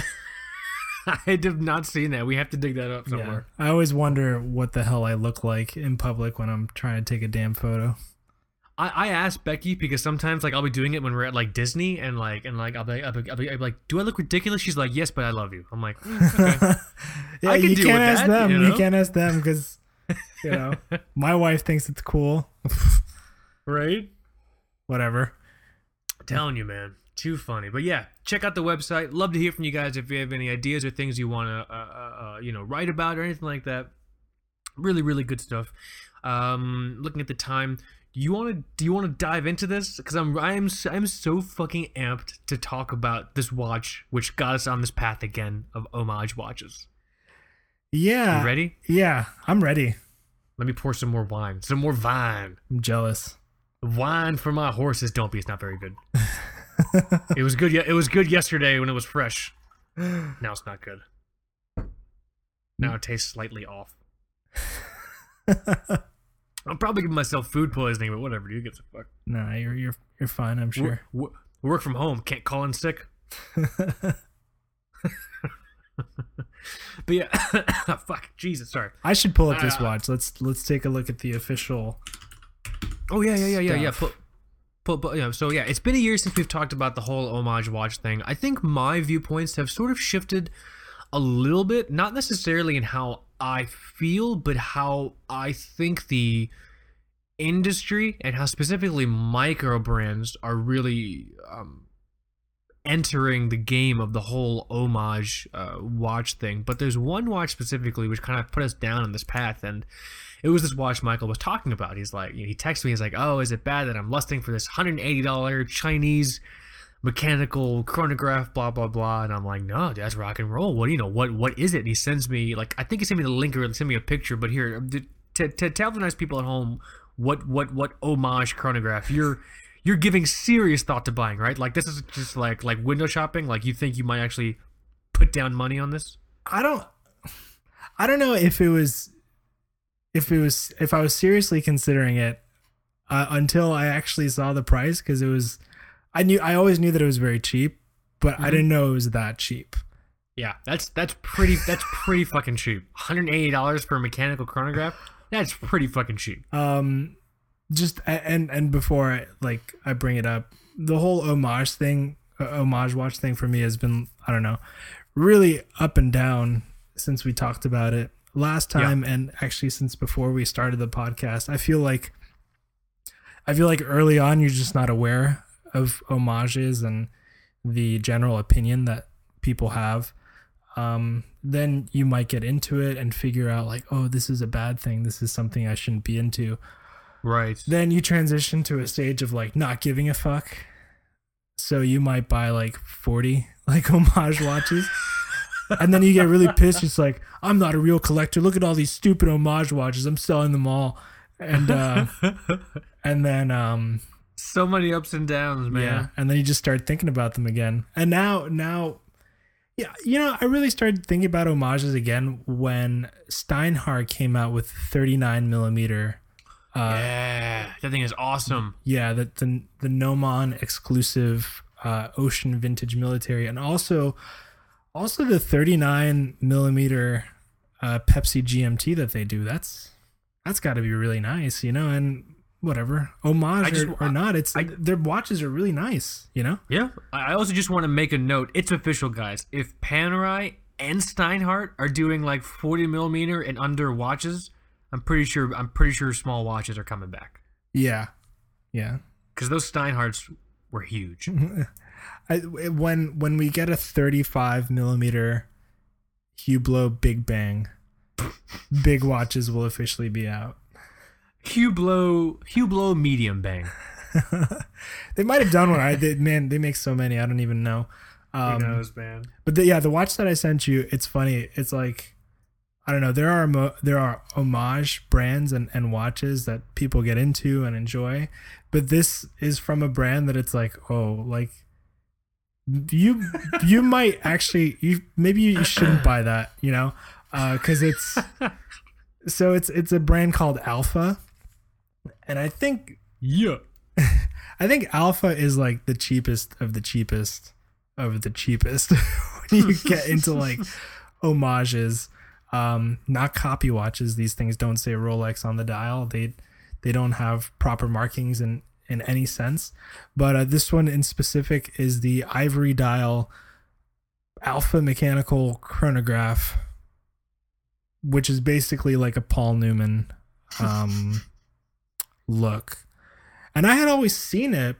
I have not seen that. We have to dig that up Yeah. somewhere. I always wonder what the hell I look like in public when I'm trying to take a damn photo. I, I asked Becky because sometimes like I'll be doing it when we're at like Disney and like and like I'll be, I'll be, I'll be, I'll be like, do I look ridiculous? She's like, yes, but I love you. I'm like, "Mm, okay. yeah, can you can't ask that, them. you You, know? can't ask them because you know my wife thinks it's cool. right? Whatever. Telling you, man, too funny. But yeah, check out the website. Love to hear from you guys if you have any ideas or things you want to, uh, uh, uh, you know, write about or anything like that. Really, really good stuff. Um, looking at the time, do you want to do you want to dive into this? Because I'm I'm i'm so fucking amped to talk about this watch, which got us on this path again of homage watches. Yeah. You ready? Yeah, I'm ready. Let me pour some more wine, some more vine. I'm jealous. Wine for my horses. Don't be. It's not very good. it was good. It was good yesterday when it was fresh. Now it's not good. Now it tastes slightly off. I'm probably giving myself food poisoning, but whatever. You get the fuck. nah, you're you're you're fine. I'm sure. Wo- wo- work from home. Can't call in sick. But yeah, fuck. Jesus. Sorry. I should pull up this Uh, watch. Let's let's take a look at the official. Oh yeah, yeah, yeah, yeah, yeah. Put, put, put, yeah. So yeah, it's been a year since we've talked about the whole homage watch thing. I think my viewpoints have sort of shifted a little bit, not necessarily in how I feel, but how I think the industry and how specifically micro brands are really um, entering the game of the whole homage uh, watch thing. But there's one watch specifically which kind of put us down on this path, and it was this watch Michael was talking about. He's like, he texted me. He's like, "Oh, is it bad that I'm lusting for this $180 Chinese mechanical chronograph? Blah blah blah." And I'm like, "No, that's rock and roll. What do you know? What what is it?" And he sends me like, I think he sent me the link or sent me a picture. But here, to, to tell the nice people at home what what what homage chronograph you're. You're giving serious thought to buying, right? Like this is just like like window shopping. Like you think you might actually put down money on this? I don't. I don't know if it was, if it was, if I was seriously considering it, uh, until I actually saw the price because it was. I knew I always knew that it was very cheap, but I didn't know it was that cheap. Yeah, that's that's pretty that's pretty fucking cheap. One hundred eighty dollars for a mechanical chronograph. That's pretty fucking cheap. um just and and before I, like i bring it up the whole homage thing uh, homage watch thing for me has been i don't know really up and down since we talked about it last time and actually since before we started the podcast i feel like i feel like early on you're just not aware of homages and the general opinion that people have um, then you might get into it and figure out like oh this is a bad thing this is something i shouldn't be into Right. then you transition to a stage of like not giving a fuck. So you might buy like 40 like homage watches. and then you get really pissed. It's like, I'm not a real collector. Look at all these stupid homage watches. I'm selling them all. And uh and then um So many ups and downs, man. yeah, and then you just start thinking about them again. And now now yeah, you know, I really started thinking about homages again when Steinhart came out with 39 millimeter uh, Yeah, that thing is awesome. Yeah, the the, the Gnomon exclusive uh, Ocean Vintage Military, and also also the 39 millimeter uh, Pepsi GMT that they do. That's that's got to be really nice, you know. And whatever homage I just- or, or not, it's their watches are really nice, you know. Yeah. I I also just want to make a note. It's official, guys. If Panerai and Steinhart are doing like forty millimeter and under watches, I'm pretty sure I'm pretty sure small watches are coming back. Yeah, yeah. because those Steinharts were huge. I, when when we get a 35 millimeter Hublot Big Bang, big watches will officially be out. Hublot Hublot medium bang. they might have done one. I they, man, they make so many. I don't even know. Um, Who knows, man? But the, yeah, the watch that I sent you, it's funny. It's like I don't know. There are mo- there are homage brands and, and watches that people get into and enjoy, but this is from a brand that it's like, oh, like you you might actually you maybe you shouldn't buy that, you know, because it's so it's it's a brand called Alpha, and I think Yeah. I think Alpha is like the cheapest of the cheapest of the cheapest when you get into like homages. Um, not copy watches. These things don't say Rolex on the dial. They they don't have proper markings in in any sense. But uh, this one in specific is the ivory dial Alpha mechanical chronograph, which is basically like a Paul Newman um, look. And I had always seen it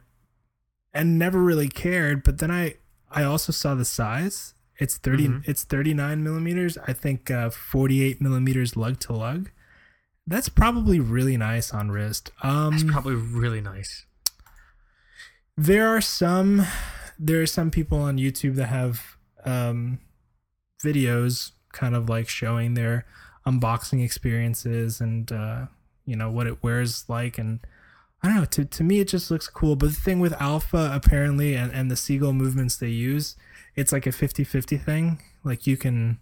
and never really cared, but then I I also saw the size. It's 30 Mhm. it's 39 millimeters. I think uh, 48 millimeters lug to lug. That's probably really nice on wrist. Um, That's probably really nice. there are some there are some people on YouTube that have um, videos kind of like showing their unboxing experiences and uh, you know what it wears like and I don't know to, to me it just looks cool but the thing with alpha apparently and, and the seagull movements they use it's like a 50-50 thing like you can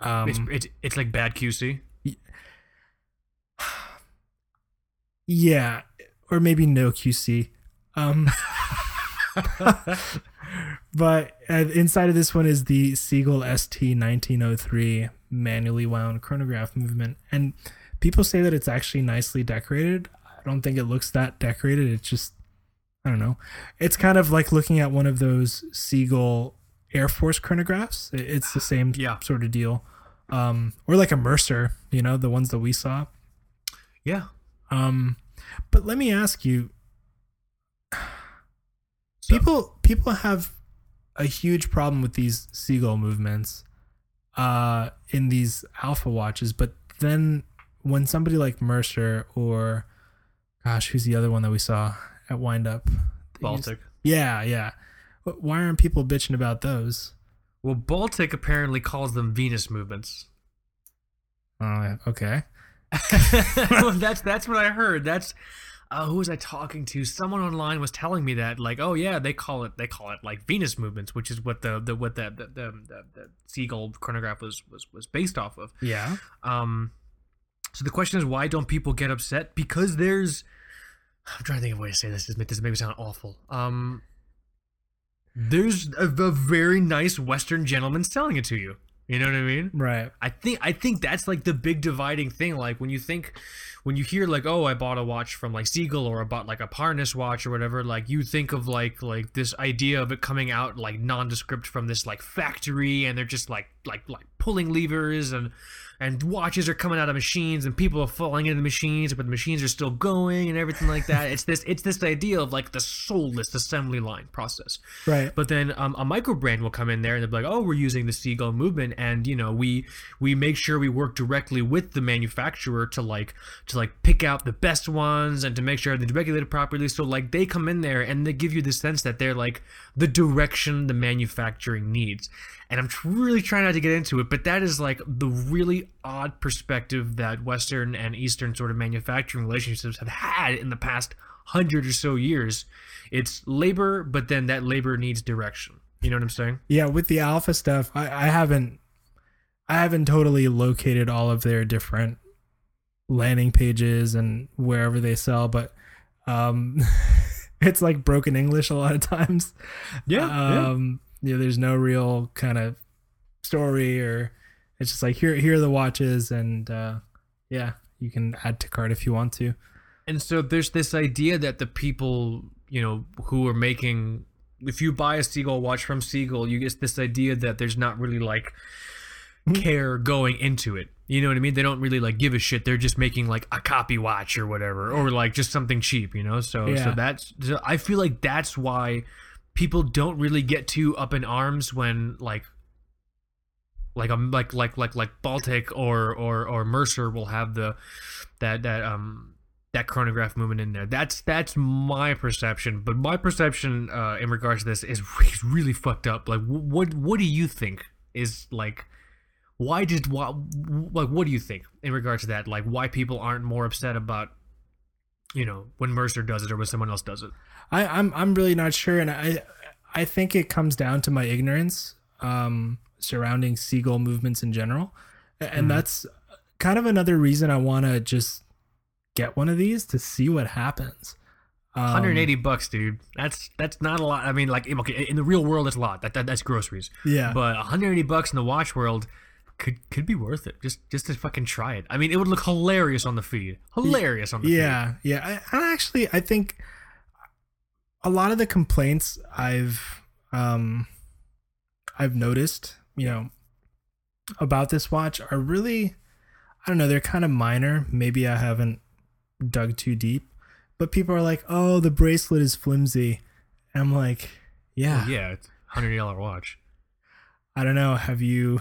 um, it's, it's it's like bad QC. Yeah or maybe no QC um but uh, inside of this one is the Seagull ST 1903 manually wound chronograph movement, and people say that it's actually nicely decorated. I don't think it looks that decorated. It's just, I don't know. It's kind of like looking at one of those Seagull Air Force chronographs. It's the same Yeah. sort of deal, um, or like a Mercer. You know, the ones that we saw. Yeah. Um, but let me ask you, So- people people have a huge problem with these seagull movements uh in these alpha watches but then when somebody like mercer or gosh who's the other one that we saw at windup They used- Baltic. yeah yeah why aren't people bitching about those Well, Baltic apparently calls them Venus movements. oh okay well, that's that's what I heard. That's uh, who was I talking to? Someone online was telling me that, like, oh yeah, they call it they call it like Venus movements, which is what the the what the the the, the, the seagull chronograph was was was based off of. yeah Um, so the question is, why don't people get upset? Because there's, I'm trying to think of a way to say this. This make this make me sound awful. Um, there's a, a very nice Western gentleman selling it to you. You know what I mean? right I think I think that's like the big dividing thing. Like when you think, when you hear like, oh, I bought a watch from like Seagull or I bought like a Parnis watch or whatever. Like you think of like like this idea of it coming out like nondescript from this like factory, and they're just like like like pulling levers and and watches are coming out of machines and people are falling into the machines, but the machines are still going and everything like that. it's this it's this idea of like the soulless assembly line process. right But then um, a micro brand will come in there and they'll be like, "Oh, we're using the Seagull movement, and you know, we we make sure we work directly with the manufacturer to like to like pick out the best ones and to make sure they're regulated properly. So like they come in there and they give you the sense that they're like the direction the manufacturing needs. And I'm really trying not to get into it, but that is like the really odd perspective that Western and Eastern sort of manufacturing relationships have had in the past hundred or so years. It's labor, but then that labor needs direction. You know what I'm saying? yeah with the alpha stuff i i haven't i haven't totally located all of their different landing pages and wherever they sell but um it's like broken english a lot of times Yeah. um yeah there's no real kind of story or it's just like here here are the watches and uh yeah you can add to cart if you want to And so there's this idea that the people, you know, who are making, if you buy a Seagull watch from Seagull, you get this idea that there's not really like care going into it. You know what I mean? They don't really like give a shit. They're just making like a copy watch or whatever, or like just something cheap, you know. So so that's so I feel like that's why people don't really get too up in arms when like like um like like like like Baltic or or or Mercer will have the that that um that chronograph movement in there. That's that's my perception, but my perception uh, in regards to this is really, fucked up. Like, what what do you think is like? Why did why, like what do you think in regards to that? Like, why people aren't more upset about you know when Mercer does it or when someone else does it? I, I'm I'm really not sure, and I I think it comes down to my ignorance um, surrounding seagull movements in general, and Mhm. that's kind of another reason I want to just get one of these to see what happens. Um, 180 bucks, dude. That's that's not a lot. I mean, like okay, in the real world, it's a lot. That, that that's groceries. Yeah, But 180 bucks in the watch world could could be worth it. Just just to fucking try it. I mean, it would look hilarious on the feed. Hilarious on the feed. yeah, yeah. I, I actually I think a lot of the complaints I've um I've noticed, you know, about this watch are really I don't know, they're kind of minor. Maybe I haven't dug too deep. But people are like, "Oh, the bracelet is flimsy." And I'm like, "Yeah, Well, yeah, it's a hundred dollar watch. I don't know. Have you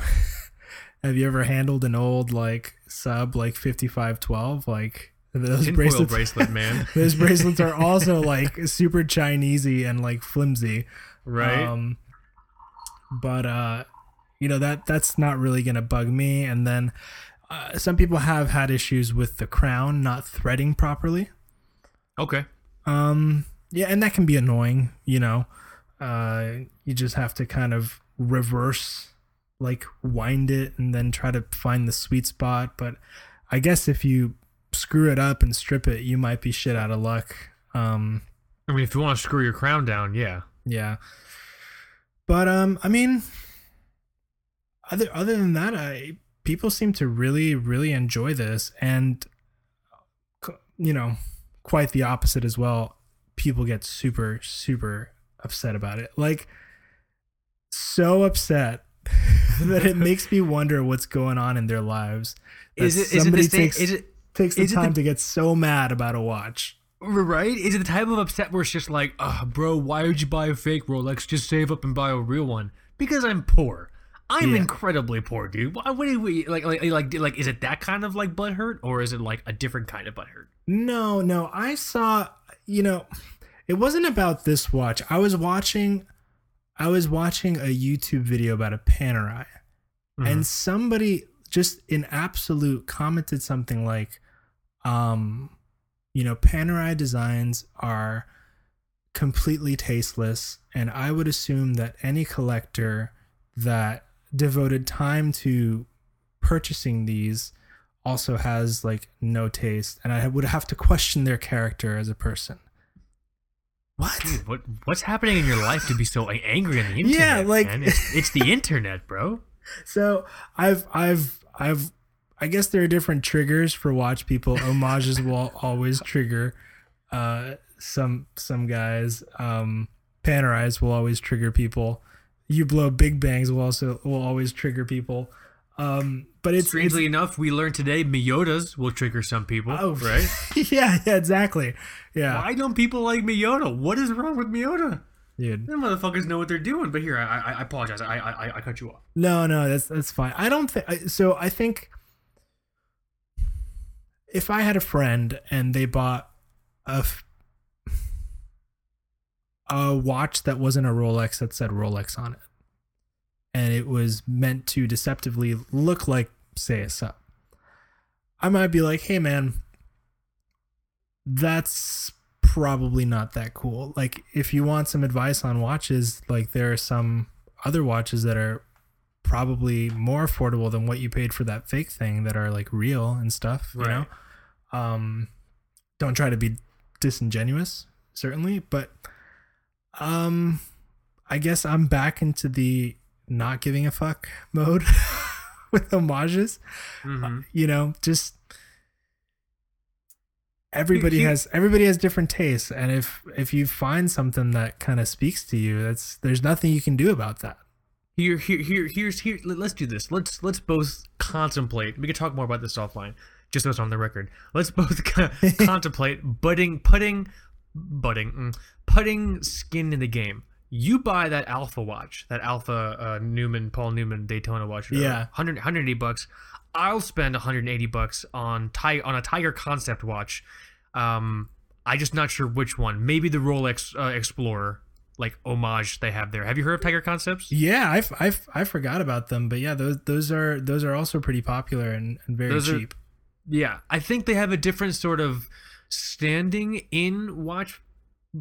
have you ever handled an old like sub like 5512 like those bracelets bracelet, man. those bracelets are also like super Chinesey and like flimsy. Right? Um, but uh, you know that that's not really gonna bug me. And then uh, some people have had issues with the crown not threading properly. okay. Um, yeah, and that can be annoying. You know, uh, you just have to kind of reverse, like wind it, and then try to find the sweet spot. But I guess if you screw it up and strip it, you might be shit out of luck. Um, I mean, if you want to screw your crown down, yeah. yeah. But um, I mean, other other than that, I people seem to really really enjoy this, and you know, quite the opposite as well. People get super super upset about it, like so upset that it makes me wonder what's going on in their lives. Is it, is it the somebody same? takes Is it takes the is it the- time to get so mad about a watch? right? Is it the type of upset where it's just like, oh, bro, why would you buy a fake Rolex? Just save up and buy a real one. Because I'm poor. I'm Yeah. incredibly poor, dude. Why what do we like like like like? Is it that kind of like butt hurt, or is it like a different kind of butt hurt? No, no. I saw, you know, it wasn't about this watch. I was watching I was watching a YouTube video about a Panerai. And mm-hmm. somebody just in absolute commented something like um you know, Panerai designs are completely tasteless and I would assume that any collector that devoted time to purchasing these also has like no taste and I would have to question their character as a person. What? Dude, what what's happening in your life to be so angry on the internet? Yeah, like- It's, it's the internet, bro. So I've I've I've I guess there are different triggers for watch people. Homages will always trigger uh some some guys. Um Panerais will always trigger people. Hublot big bangs will also will always trigger people. Um but it's Strangely enough, we learned today Miyotas will trigger some people, Oh, right? yeah, yeah, exactly. Yeah. Why don't people like Miyota? What is wrong with Miyota? Dude. Them motherfuckers know what they're doing. But here, I I, I apologize. I, I I cut you off. No, no, that's that's fine. I don't think so. I think if I had a friend and they bought a a watch that wasn't a Rolex that said Rolex on it, and it was meant to deceptively look like say a sub, I might be like, "Hey, man, that's probably not that cool." Like, if you want some advice on watches, like there are some other watches that are probably more affordable than what you paid for that fake thing that are like real and stuff you know? Um don't try to be disingenuous certainly but um i guess i'm back into the not giving a fuck mode with homages. Mhm. you know just everybody has everybody has different tastes and if if you find something that kind of speaks to you that's there's nothing you can do about that Here, here, here, here's here. let- Let's do this. Let's let's both contemplate. We can talk more about this offline, just so it's on the record. Let's both contemplate putting putting putting mm, putting skin in the game. You buy that Alpha watch, that Alpha uh, Newman Paul Newman Daytona watch. Yeah. 100, 180 bucks. I'll spend 180 bucks on ti- on a Tiger Concept watch. Um, I just not sure which one. Maybe the Rolex uh, Explorer, like homage they have there. Have you heard of Tiger Concepts? Yeah, I've, I've, I forgot about them, but yeah, those those are those are also pretty popular and, and very Those are- cheap. Yeah, I think they have a different sort of standing in watch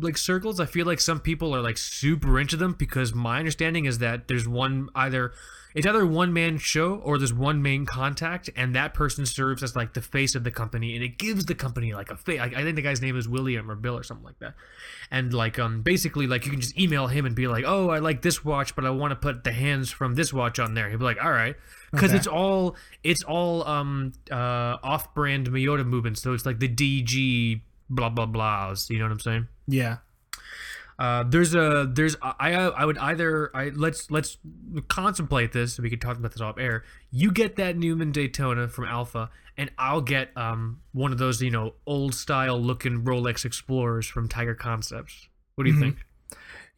like circles. I feel like some people are like super into them because my understanding is that there's one either it's either one man show or there's one main contact and that person serves as like the face of the company and it gives the company like a face. I think the guy's name is William or Bill or something like that. And like um basically like you can just email him and be like, "Oh, I like this watch, but I want to put the hands from this watch on there." He'll be like, "All right." Cuz Okay. it's all it's all um uh off-brand Miyota movements. So it's like the DG blah blah blahs, you know what I'm saying? Yeah. Uh, there's a there's I I would either I let's let's contemplate this. We could talk about this off air. You get that Newman Daytona from Alpha, and I'll get um one of those you know old style looking Rolex Explorers from Tiger Concepts. What do you think?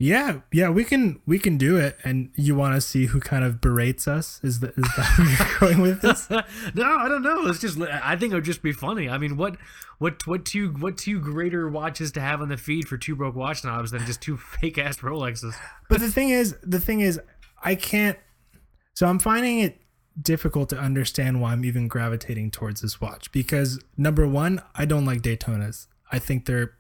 Yeah, yeah, we can we can do it. And you want to see who kind of berates us? Is that is that where you're going with this? no, I don't know. It's just I think it would just be funny. I mean, what what what two what two greater watches to have on the feed for two broke watch snobs than just two fake ass Rolexes? But the thing is, the thing is, I can't. So I'm finding it difficult to understand why I'm even gravitating towards this watch because number one, I don't like Daytonas. I think they're.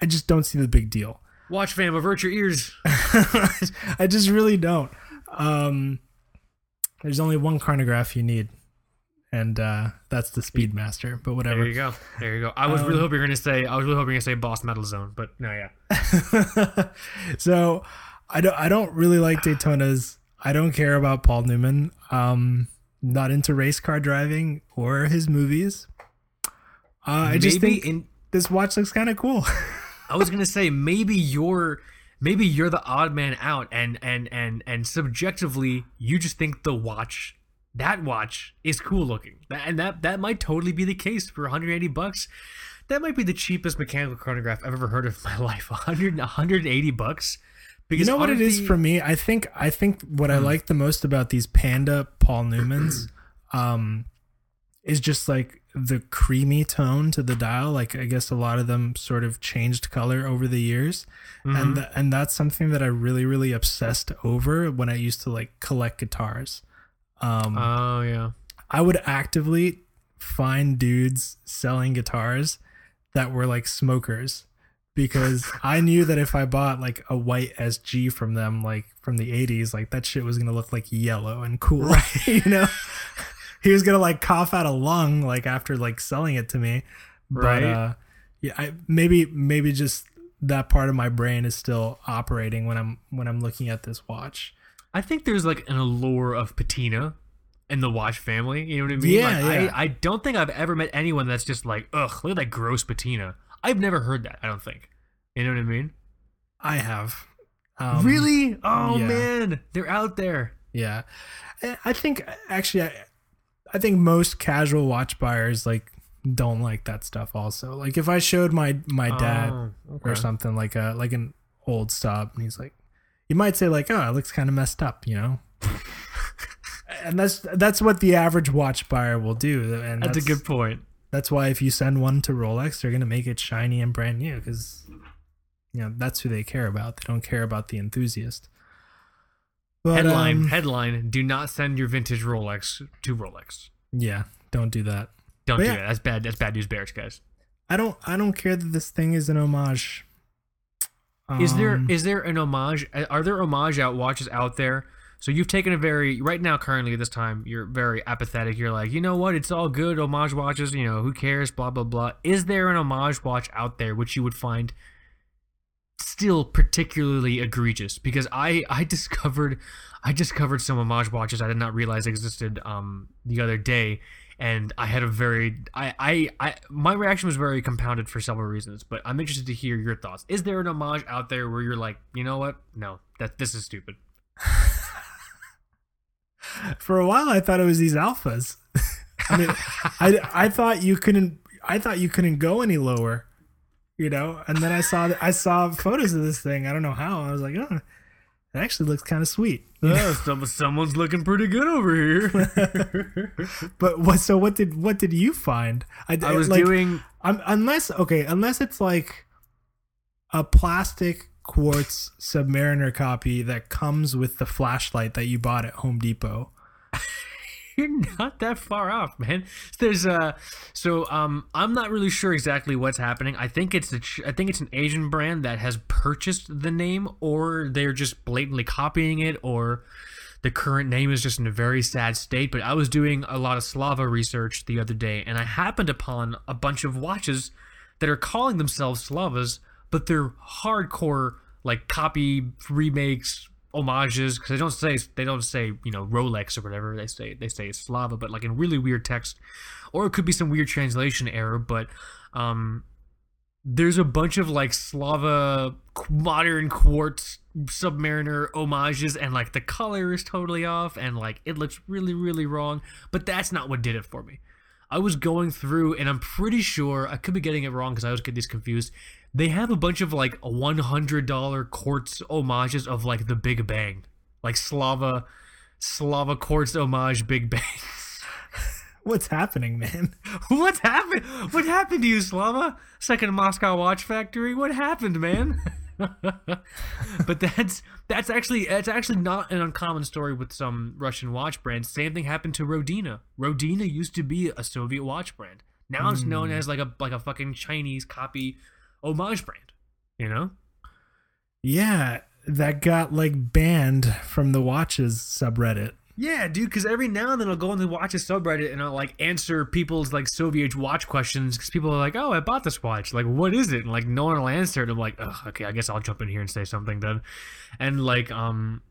I just don't see the big deal. Watch fam, avert your ears. I just really don't. Um, there's only one chronograph you need, and uh, that's the Speedmaster. But whatever. There you go. There you go. I was really Um, hoping you're gonna say. I was really hoping you're gonna say Boss Metal Zone, but no, yeah. so I don't I don't really like Daytonas. I don't care about Paul Newman. Um not into race car driving or his movies. Uh, I just think in. this watch looks kind of cool. I was gonna say maybe you're maybe you're the odd man out, and and and and subjectively you just think the watch that watch is cool looking, and that that might totally be the case for 180 bucks. That might be the cheapest mechanical chronograph I've ever heard of in my life. 100 180 bucks. you know what it is honestly- for me? I think I think what I Hmm. like the most about these Panda Paul Newmans um is just like the creamy tone to the dial. Like I guess a lot of them sort of changed color over the years. Mm-hmm. and and that's something that I really really obsessed over when I used to like collect guitars. Um, Oh yeah. I would actively find dudes selling guitars that were like smokers because I knew that if I bought like a white SG from them, like from the 80s, like that shit was gonna look like yellow and cool, right. you know. He was gonna like cough out a lung like after like selling it to me, but Right. uh, yeah, I, maybe maybe just that part of my brain is still operating when I'm when I'm looking at this watch. I think there's like an allure of patina in the watch family. You know what I mean? Yeah, like, yeah. I, I don't think I've ever met anyone that's just like, ugh, look at that gross patina. I've never heard that. I don't think. You know what I mean? I have. Um, really? Oh yeah. man, they're out there. Yeah, I- I think actually, I, I think most casual watch buyers like don't like that stuff. Also, like if I showed my my ah, dad Oh, or something like a like an old stop, and he's like, you might say like, oh, it looks kind of messed up, you know. and that's that's what the average watch buyer will do, and That's, a good point. That's why if you send one to Rolex, they're gonna make it shiny and brand new because you know that's who they care about. They don't care about the enthusiast. But, headline, um, headline: Do not send your vintage Rolex to Rolex. yeah, don't do that. Don't But do yeah. that. That's bad. That's bad news bears, guys. I don't. I don't care that this thing is an homage. Is there Um, is there an homage? Are there homage out watches out there? So you've taken a very right now, currently at this time, you're very apathetic. You're like, you know what? It's all good. Homage watches. You know, who cares? Blah blah blah. Is there an homage watch out there which you would find still particularly egregious? Because I I discovered I discovered some homage watches I did not realize existed um the other day. And I had a very, I, I, I, my reaction was very compounded for several reasons. But I'm interested to hear your thoughts. Is there an homage out there where you're like, you know what? No, that this is stupid. for a while I thought it was these alphas. I mean, I I thought you couldn't I thought you couldn't go any lower, you know. And then I saw I saw photos of this thing. I don't know how. I was like, oh, it actually looks kind of sweet. Oh, some, someone's looking pretty good over here. But what? So what did what did you find? I was like, doing um, unless okay, unless it's like a plastic quartz Submariner copy that comes with the flashlight that you bought at Home Depot. You're not that far off, man. There's uh so um I'm not really sure exactly what's happening. I think it's a, I think it's an Asian brand that has purchased the name or they're just blatantly copying it or the current name is just in a very sad state, but I was doing a lot of Slava research the other day and I happened upon a bunch of watches that are calling themselves Slavas but they're hardcore like copy remakes homages because they don't say they don't say you know Rolex or whatever. They say they say Slava but like in really weird text. Or it could be some weird translation error but um there's a bunch of like Slava modern quartz submariner homages and like the color is totally off and like it looks really really wrong but that's not what did it for me. I was going through and I'm pretty sure I could be getting it wrong because I always get these confused they have a bunch of like $100 quartz homages of like the Big Bang, like Slava, Slava quartz homage Big Bang. What's happening, man? What's happened? What happened to you, Slava? Second Moscow Watch Factory. What happened, man? but that's that's actually that's actually not an uncommon story with some Russian watch brands. Same thing happened to Rodina. Rodina used to be a Soviet watch brand. Now it's known hmm. as like a like a fucking Chinese copy homage brand, you know? Yeah, that got like banned from the watches subreddit. Yeah, dude, because every now and then I'll go on the watches subreddit and I'll like answer people's like Soviet watch questions because people are like, "Oh, I bought this watch. Like, what is it?" And like no one will answer it. I'm like, "Ugh, okay, I guess I'll jump in here and say something then." And like, um,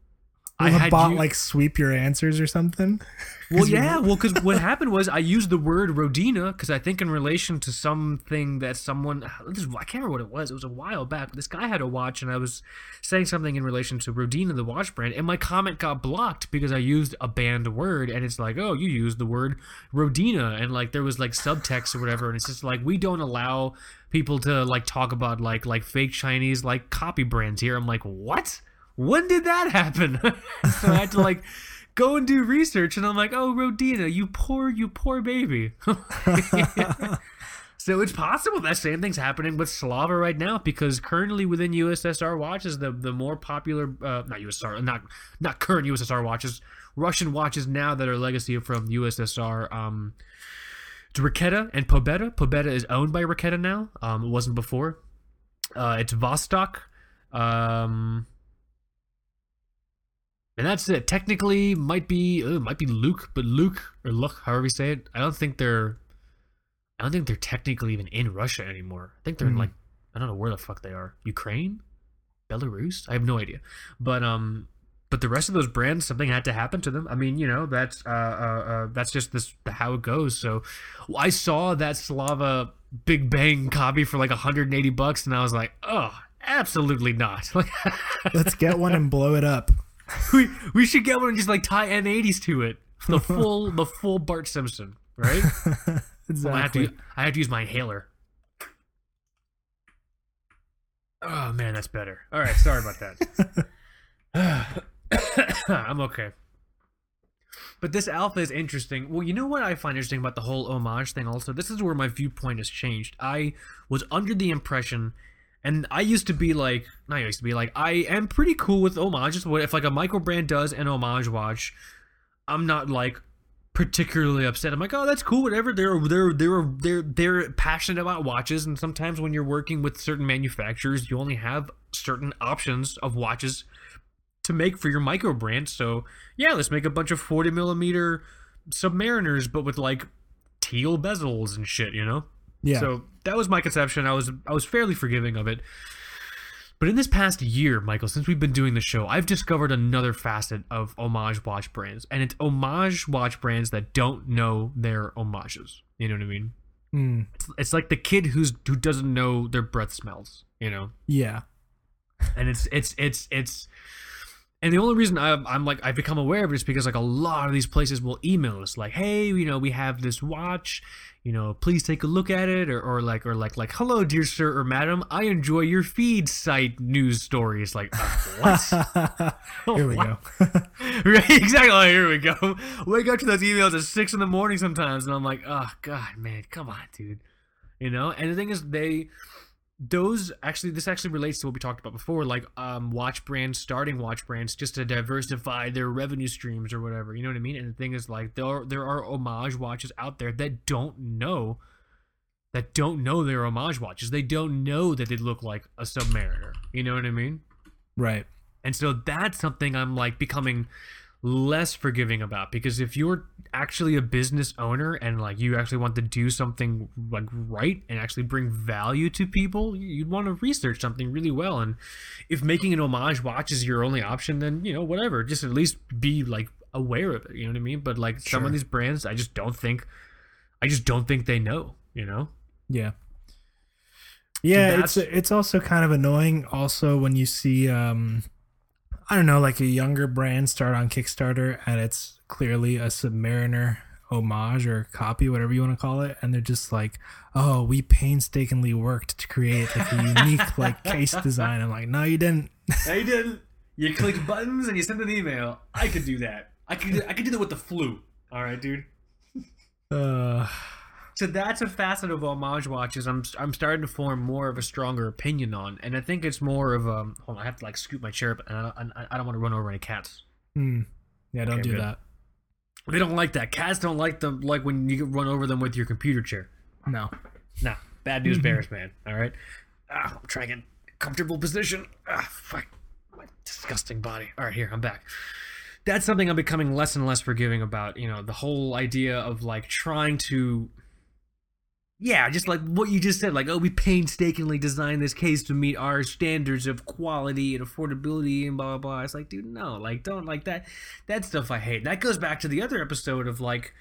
I had bot you... like sweep your answers or something. Well, yeah, well, because what happened was I used the word Rodina because I think in relation to something that someone this, I can't remember what it was. It was a while back. This guy had a watch, and I was saying something in relation to Rodina, the watch brand, and my comment got blocked because I used a banned word, and it's like, oh, you used the word Rodina, and like there was like subtext or whatever, and it's just like we don't allow people to like talk about like like fake Chinese like copy brands here. I'm like, what? When did that happen? so I had to like go and do research, and I'm like, oh, Rodina, you poor, you poor baby. so it's possible that same thing's happening with Slava right now because currently within USSR watches, the the more popular, uh, not USSR, not not current USSR watches, Russian watches now that are legacy from USSR. Um, it's Raketa and Pobeda. Pobeda is owned by Raketa now. Um, it wasn't before. Uh, it's Vostok. Um, and that's it. Technically, might be uh, might be Luke, but Luke or Luke, however you say it. I don't think they're. I don't think they're technically even in Russia anymore. I think they're mm. in hmm. like I don't know where the fuck they are. Ukraine, Belarus. I have no idea. But um, but the rest of those brands, something had to happen to them. I mean, you know, that's uh, uh, uh that's just this how it goes. So I saw that Slava Big Bang copy for like 180 bucks, and I was like, oh, absolutely not. Let's get one and blow it up. we we should get one and just like tie M80s to it. The full the full Bart Simpson, right? exactly. Oh, I have to I have to use my inhaler. Oh man, that's better. All right, sorry about that. I'm okay. But this alpha is interesting. Well, you know what I find interesting about the whole homage thing also? This is where my viewpoint has changed. I was under the impression and I used to be like, not I used to be like, I am pretty cool with homages. What if like a micro brand does an homage watch? I'm not like particularly upset. I'm like, oh, that's cool, whatever. They're they're they're they're they're passionate about watches, and sometimes when you're working with certain manufacturers, you only have certain options of watches to make for your micro brand. So yeah, let's make a bunch of 40 millimeter Submariners, but with like teal bezels and shit, you know. Yeah. So that was my conception. I was I was fairly forgiving of it. But in this past year, Michael, since we've been doing the show, I've discovered another facet of homage watch brands, and it's homage watch brands that don't know their homages. You know what I mean? Mm. It's, it's like the kid who's who doesn't know their breath smells. You know? Yeah. And it's it's it's it's And the only reason I'm, I'm like I've become aware of it is because like a lot of these places will email us like, hey, you know, we have this watch, you know, please take a look at it, or, or like or like like, hello, dear sir or madam, I enjoy your feed site news stories. Like, uh, what? Here we go. right, exactly. Oh, here we go. Wake up to those emails at six in the morning sometimes, and I'm like, oh god, man, come on, dude. You know. And the thing is, they those actually this actually relates to what we talked about before, like um watch brands starting watch brands just to diversify their revenue streams or whatever. You know what I mean? And the thing is, like there are, there are homage watches out there that don't know that don't know they're homage watches. They don't know that they look like a Submariner. You know what I mean? right. And so that's something I'm like becoming less forgiving about because if you're actually a business owner and like you actually want to do something like right and actually bring value to people, you'd want to research something really well. And if making an homage watch is your only option, then you know whatever, just at least be like aware of it. You know what I mean? But like some of these brands, I just don't think, I just don't think they know. You know? Yeah. Yeah, that's- it's it's also kind of annoying also when you see um I don't know, like a younger brand start on Kickstarter and it's clearly a Submariner homage or copy, whatever you want to call it, and they're just like, "Oh, we painstakingly worked to create like a unique like case design." I'm like, "No, you didn't." No, you didn't. You click buttons and you send an email. I could do that. I could. I could do that with the flu. All right, dude. Uh, So that's a facet of homage watches. I'm I'm starting to form more of a stronger opinion on, and I think it's more of um. Hold on, I have to like scoop my chair up, and I, I, I don't want to run over any cats. hmm. Yeah, don't Okay, do good. that. They don't like that. Cats don't like them like when you run over them with your computer chair. No. Nah, bad news bears, man. All right. Ah, I'm trying to get comfortable position. Ah, fuck. My disgusting body. All right, here, I'm back. That's something I'm becoming less and less forgiving about. You know, the whole idea of like trying to. Yeah, just like what you just said, like, oh, we painstakingly designed this case to meet our standards of quality and affordability and blah blah blah. It's like, dude, no, like, don't like that. That stuff I hate. That goes back to the other episode of like,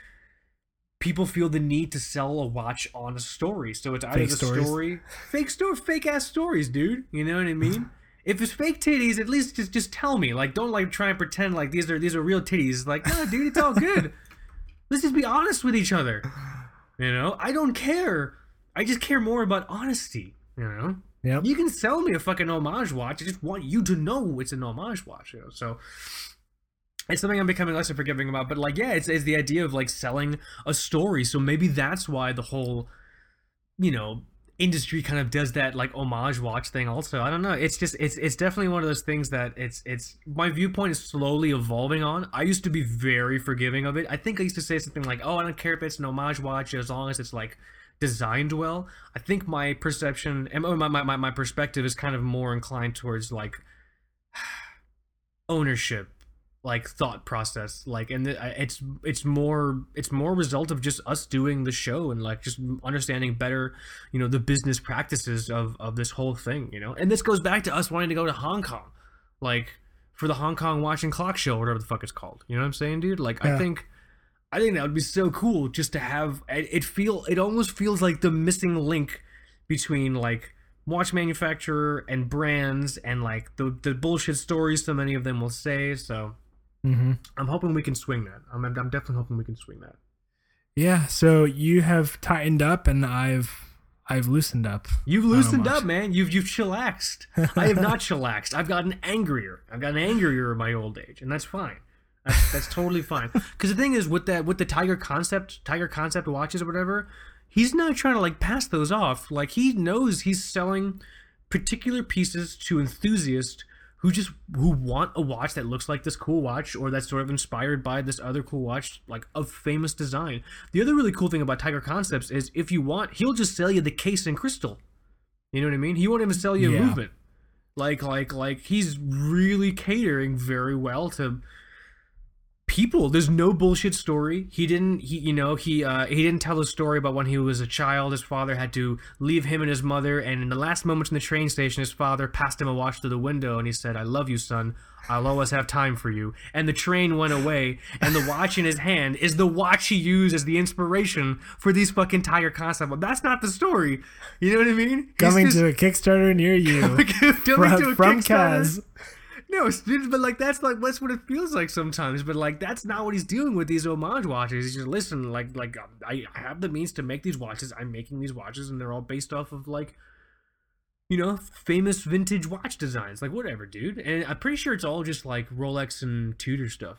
people feel the need to sell a watch on a story. So it's either Fake the stories. story, fake story, fake ass stories, dude. You know what I mean? if it's fake titties, at least just just tell me. Like, don't like try and pretend like these are these are real titties. Like, no, dude, it's all good. Let's just be honest with each other. You know, I don't care. I just care more about honesty. You know, Yep. you can sell me a fucking homage watch. I just want you to know it's an homage watch. You know? So it's something I'm becoming less forgiving about. But like, yeah, it's, it's the idea of like selling a story. So maybe that's why the whole, you know, industry kind of does that like homage watch thing. Also, I don't know. It's just it's it's definitely one of those things that it's it's my viewpoint is slowly evolving on. I used to be very forgiving of it. I think I used to say something like, "Oh, I don't care if it's an homage watch as long as it's like." designed well i think my perception and oh, my, my, my, my perspective is kind of more inclined towards like ownership like thought process like and the, it's it's more it's more result of just us doing the show and like just understanding better you know the business practices of of this whole thing you know? And this goes back to us wanting to go to hong kong. Like for the hong kong watching clock show or whatever the fuck it's called. You know what i'm saying dude? Like i think i think that would be so cool just to have it, it feel it almost feels like the missing link between like watch manufacturer and brands and like the the bullshit stories so many of them will say so hmm I'm hoping we can swing that. I'm, I'm definitely hoping we can swing that. Yeah. So you have tightened up, and I've I've loosened up. You've loosened up, man. You've you've chillaxed. I have not chillaxed. I've gotten angrier. I've gotten angrier in my old age, and that's fine. That's, that's totally fine. Because the thing is, with that, with the Tiger concept, Tiger concept watches or whatever, he's not trying to like pass those off. Like he knows he's selling particular pieces to enthusiasts who just who want a watch that looks like this cool watch or that's sort of inspired by this other cool watch like of famous design. The other really cool thing about Tiger Concepts is if you want, he'll just sell you the case in crystal. You know what I mean? He won't even sell you a movement. Like like like he's really catering very well to people. There's no bullshit story. He didn't he you know he uh he didn't tell a story about when he was a child. His father had to leave him and his mother and in the last moments in the train station his father passed him a watch through the window and he said i love you son. I'll always have time for you. And the train went away and the watch in his hand is the watch he used as the inspiration for these fucking tiger concept but that's not the story. You know what i mean? He's Coming just- to a Kickstarter near you. Coming from, to a from Kickstarter. Kaz. No, but like that's like that's what it feels like sometimes. But like that's not what he's doing with these homage watches. He's just listen, like like I, I have the means to make these watches. I'm making these watches, and they're all based off of like, you know, famous vintage watch designs. Like whatever, dude. And I'm pretty sure it's all just like Rolex and Tudor stuff.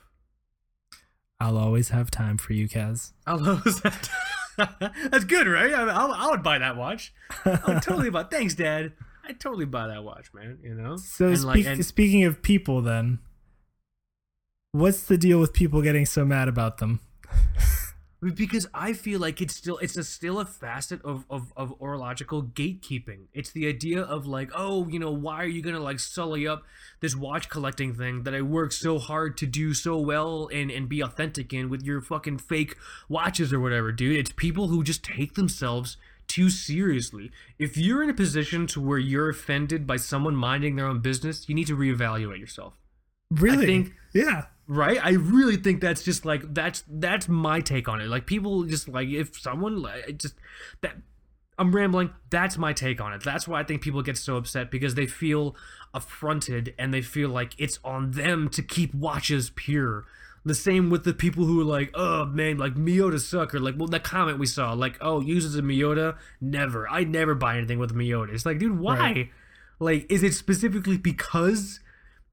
I'll always have time for you, Kaz. I'll always have time. That's good, right? I, I, I would buy that watch. I would totally buy. Thanks, Dad. I'd totally buy that watch, man. You know. So like, and- speaking of people, then, what's the deal with people getting so mad about them? because I feel like it's still it's a still a facet of, of of horological gatekeeping. It's the idea of like, oh, you know, why are you gonna like sully up this watch collecting thing that I worked so hard to do so well and and be authentic in with your fucking fake watches or whatever, dude. It's people who just take themselves too seriously. If you're in a position to where you're offended by someone minding their own business, you need to reevaluate yourself Really? think- yeah. right i really think that's just like that's that's my take on it like people just like if someone like just that i'm rambling that's my take on it that's why i think people get so upset because they feel affronted and they feel like it's on them to keep watches pure the same with the people who are like oh man like miyota sucker. like well the comment we saw like oh uses a miyota never. I never buy anything with a miyota it's like dude why? Right. like is it specifically because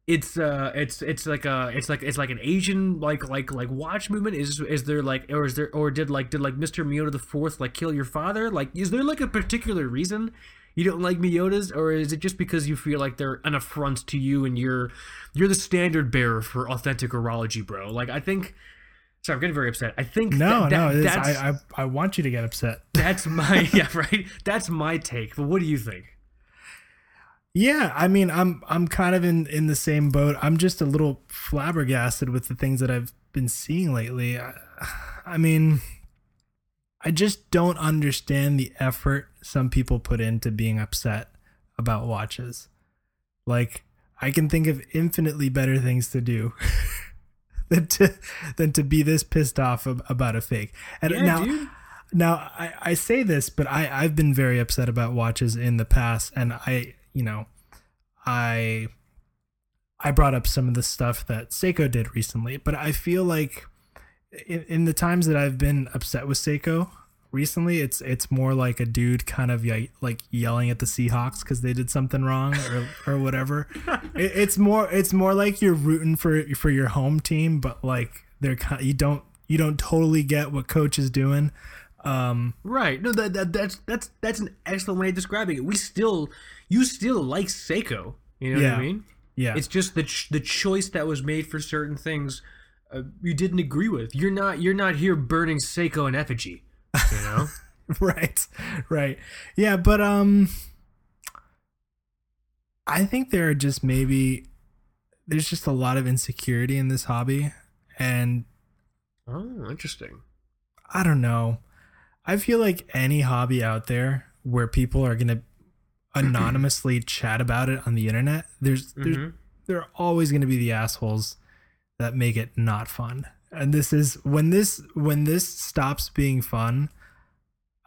it's uh it's it's like a it's like it's like an asian like like like watch movement? Is is there like or is there or did like did like mr miyota the fourth like kill your father? Like is there like a particular reason you don't like miyotas or is it just because you feel like they're an affront to you and you're you're the standard bearer for authentic horology bro like i think sorry i'm getting very upset i think No, that- that- no. That's, I, I, I want you to get upset. that's my yeah right that's my take but what do you think Yeah, I mean, I'm I'm kind of in in the same boat. I'm just a little flabbergasted with the things that I've been seeing lately. I, I mean, I just don't understand the effort some people put into being upset about watches. Like, I can think of infinitely better things to do than to than to be this pissed off about a fake. And yeah now, dude now I, I say this, but I, I've been very upset about watches in the past and I you know I I brought up some of the stuff that Seiko did recently, but I feel like in, in the times that I've been upset with Seiko recently, it's it's more like a dude kind of ye- like yelling at the Seahawks because they did something wrong or, or whatever. it, it's more it's more like you're rooting for for your home team, but like they're kind you don't you don't totally get what coach is doing. Um, Right. No, that, that that's that's that's an excellent way of describing it. We still, you still like Seiko. You know what I mean? yeah, It's just the ch- the choice that was made for certain things uh, you didn't agree with. You're not you're not here burning Seiko in effigy. You know? right right yeah but um i think there are just maybe there's just a lot of insecurity in this hobby and oh, interesting. i don't know i feel like any hobby out there where people are gonna anonymously chat about it on the internet there's there's Mhm. there are always going to be the assholes that make it not fun and this is when this when this stops being fun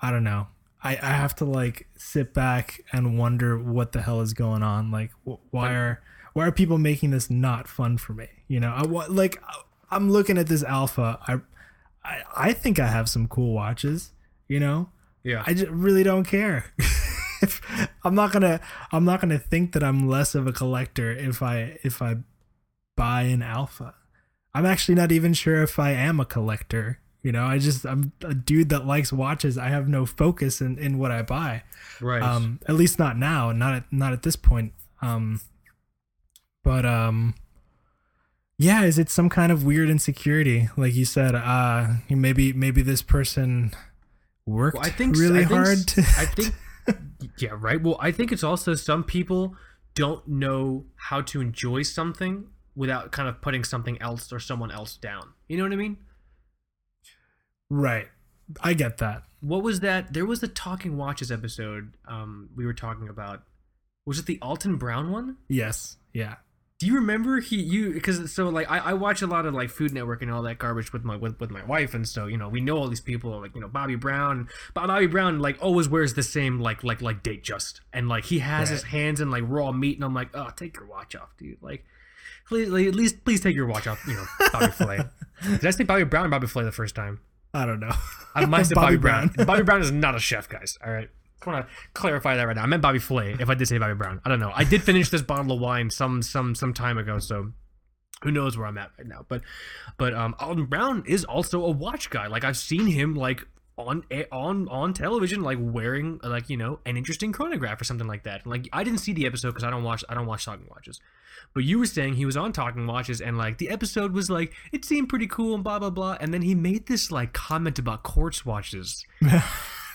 i don't know i i have to like sit back and wonder what the hell is going on like wh- why are why are people making this not fun for me you know i want like i'm looking at this alpha i i, I think i have some cool watches you know Yeah. I just really don't care. if, I'm not gonna I'm not gonna think that I'm less of a collector if I if I buy an alpha. I'm actually not even sure if I am a collector. You know, I just I'm a dude that likes watches. I have no focus in, in what I buy. right. Um, at least not now, not at not at this point. Um, but um, yeah, is it some kind of weird insecurity? Like you said, uh, maybe maybe this person worked Well, I think really I think hard to. I think yeah, right. Well, I think it's also some people don't know how to enjoy something without kind of putting something else or someone else down. You know what I mean? right, I get that. What was that? There was the Talking Watches episode um we were talking about. Was it the Alton Brown one? Yes, yeah, Do you remember he you because so like I, I watch a lot of like Food Network and all that garbage with my with, with my wife and so you know we know all these people like you know Bobby Brown Bob- Bobby Brown like always wears the same like like like Datejust and like he has his hands in like raw meat and I'm like oh take your watch off dude like please, at least please take your watch off. You know, Bobby Flay. Did I say Bobby Brown or Bobby Flay the first time? I don't know. I might say Bobby, Brown. Bobby Brown is not a chef, guys. All right. Just want to clarify that right now. I meant Bobby Flay. If I did say Bobby Brown, I don't know. I did finish this bottle of wine some some some time ago, so who knows where I'm at right now. But but um, Alton Brown is also a watch guy. Like I've seen him like on on on television, like wearing like you know an interesting chronograph or something like that. Like I didn't see the episode because I don't watch I don't watch talking watches. But you were saying he was on Talking Watches and like the episode was like it seemed pretty cool and blah blah blah. And then he made this like comment about quartz watches. that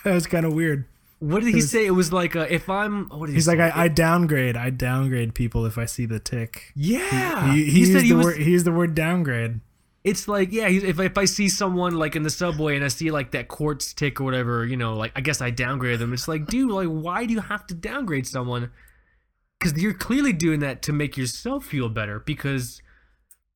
was kind of weird. What did he was, say? It was like uh, if I'm. What did he's say? like I, I, downgrade. I downgrade people if I see the tick. Yeah, he, he, he, he used the was, word. He used the word downgrade. It's like yeah, if if I see someone like in the subway and I see like that quartz tick or whatever, you know, like I guess I downgrade them. It's like, dude, like why do you have to downgrade someone? Because you're clearly doing that to make yourself feel better. Because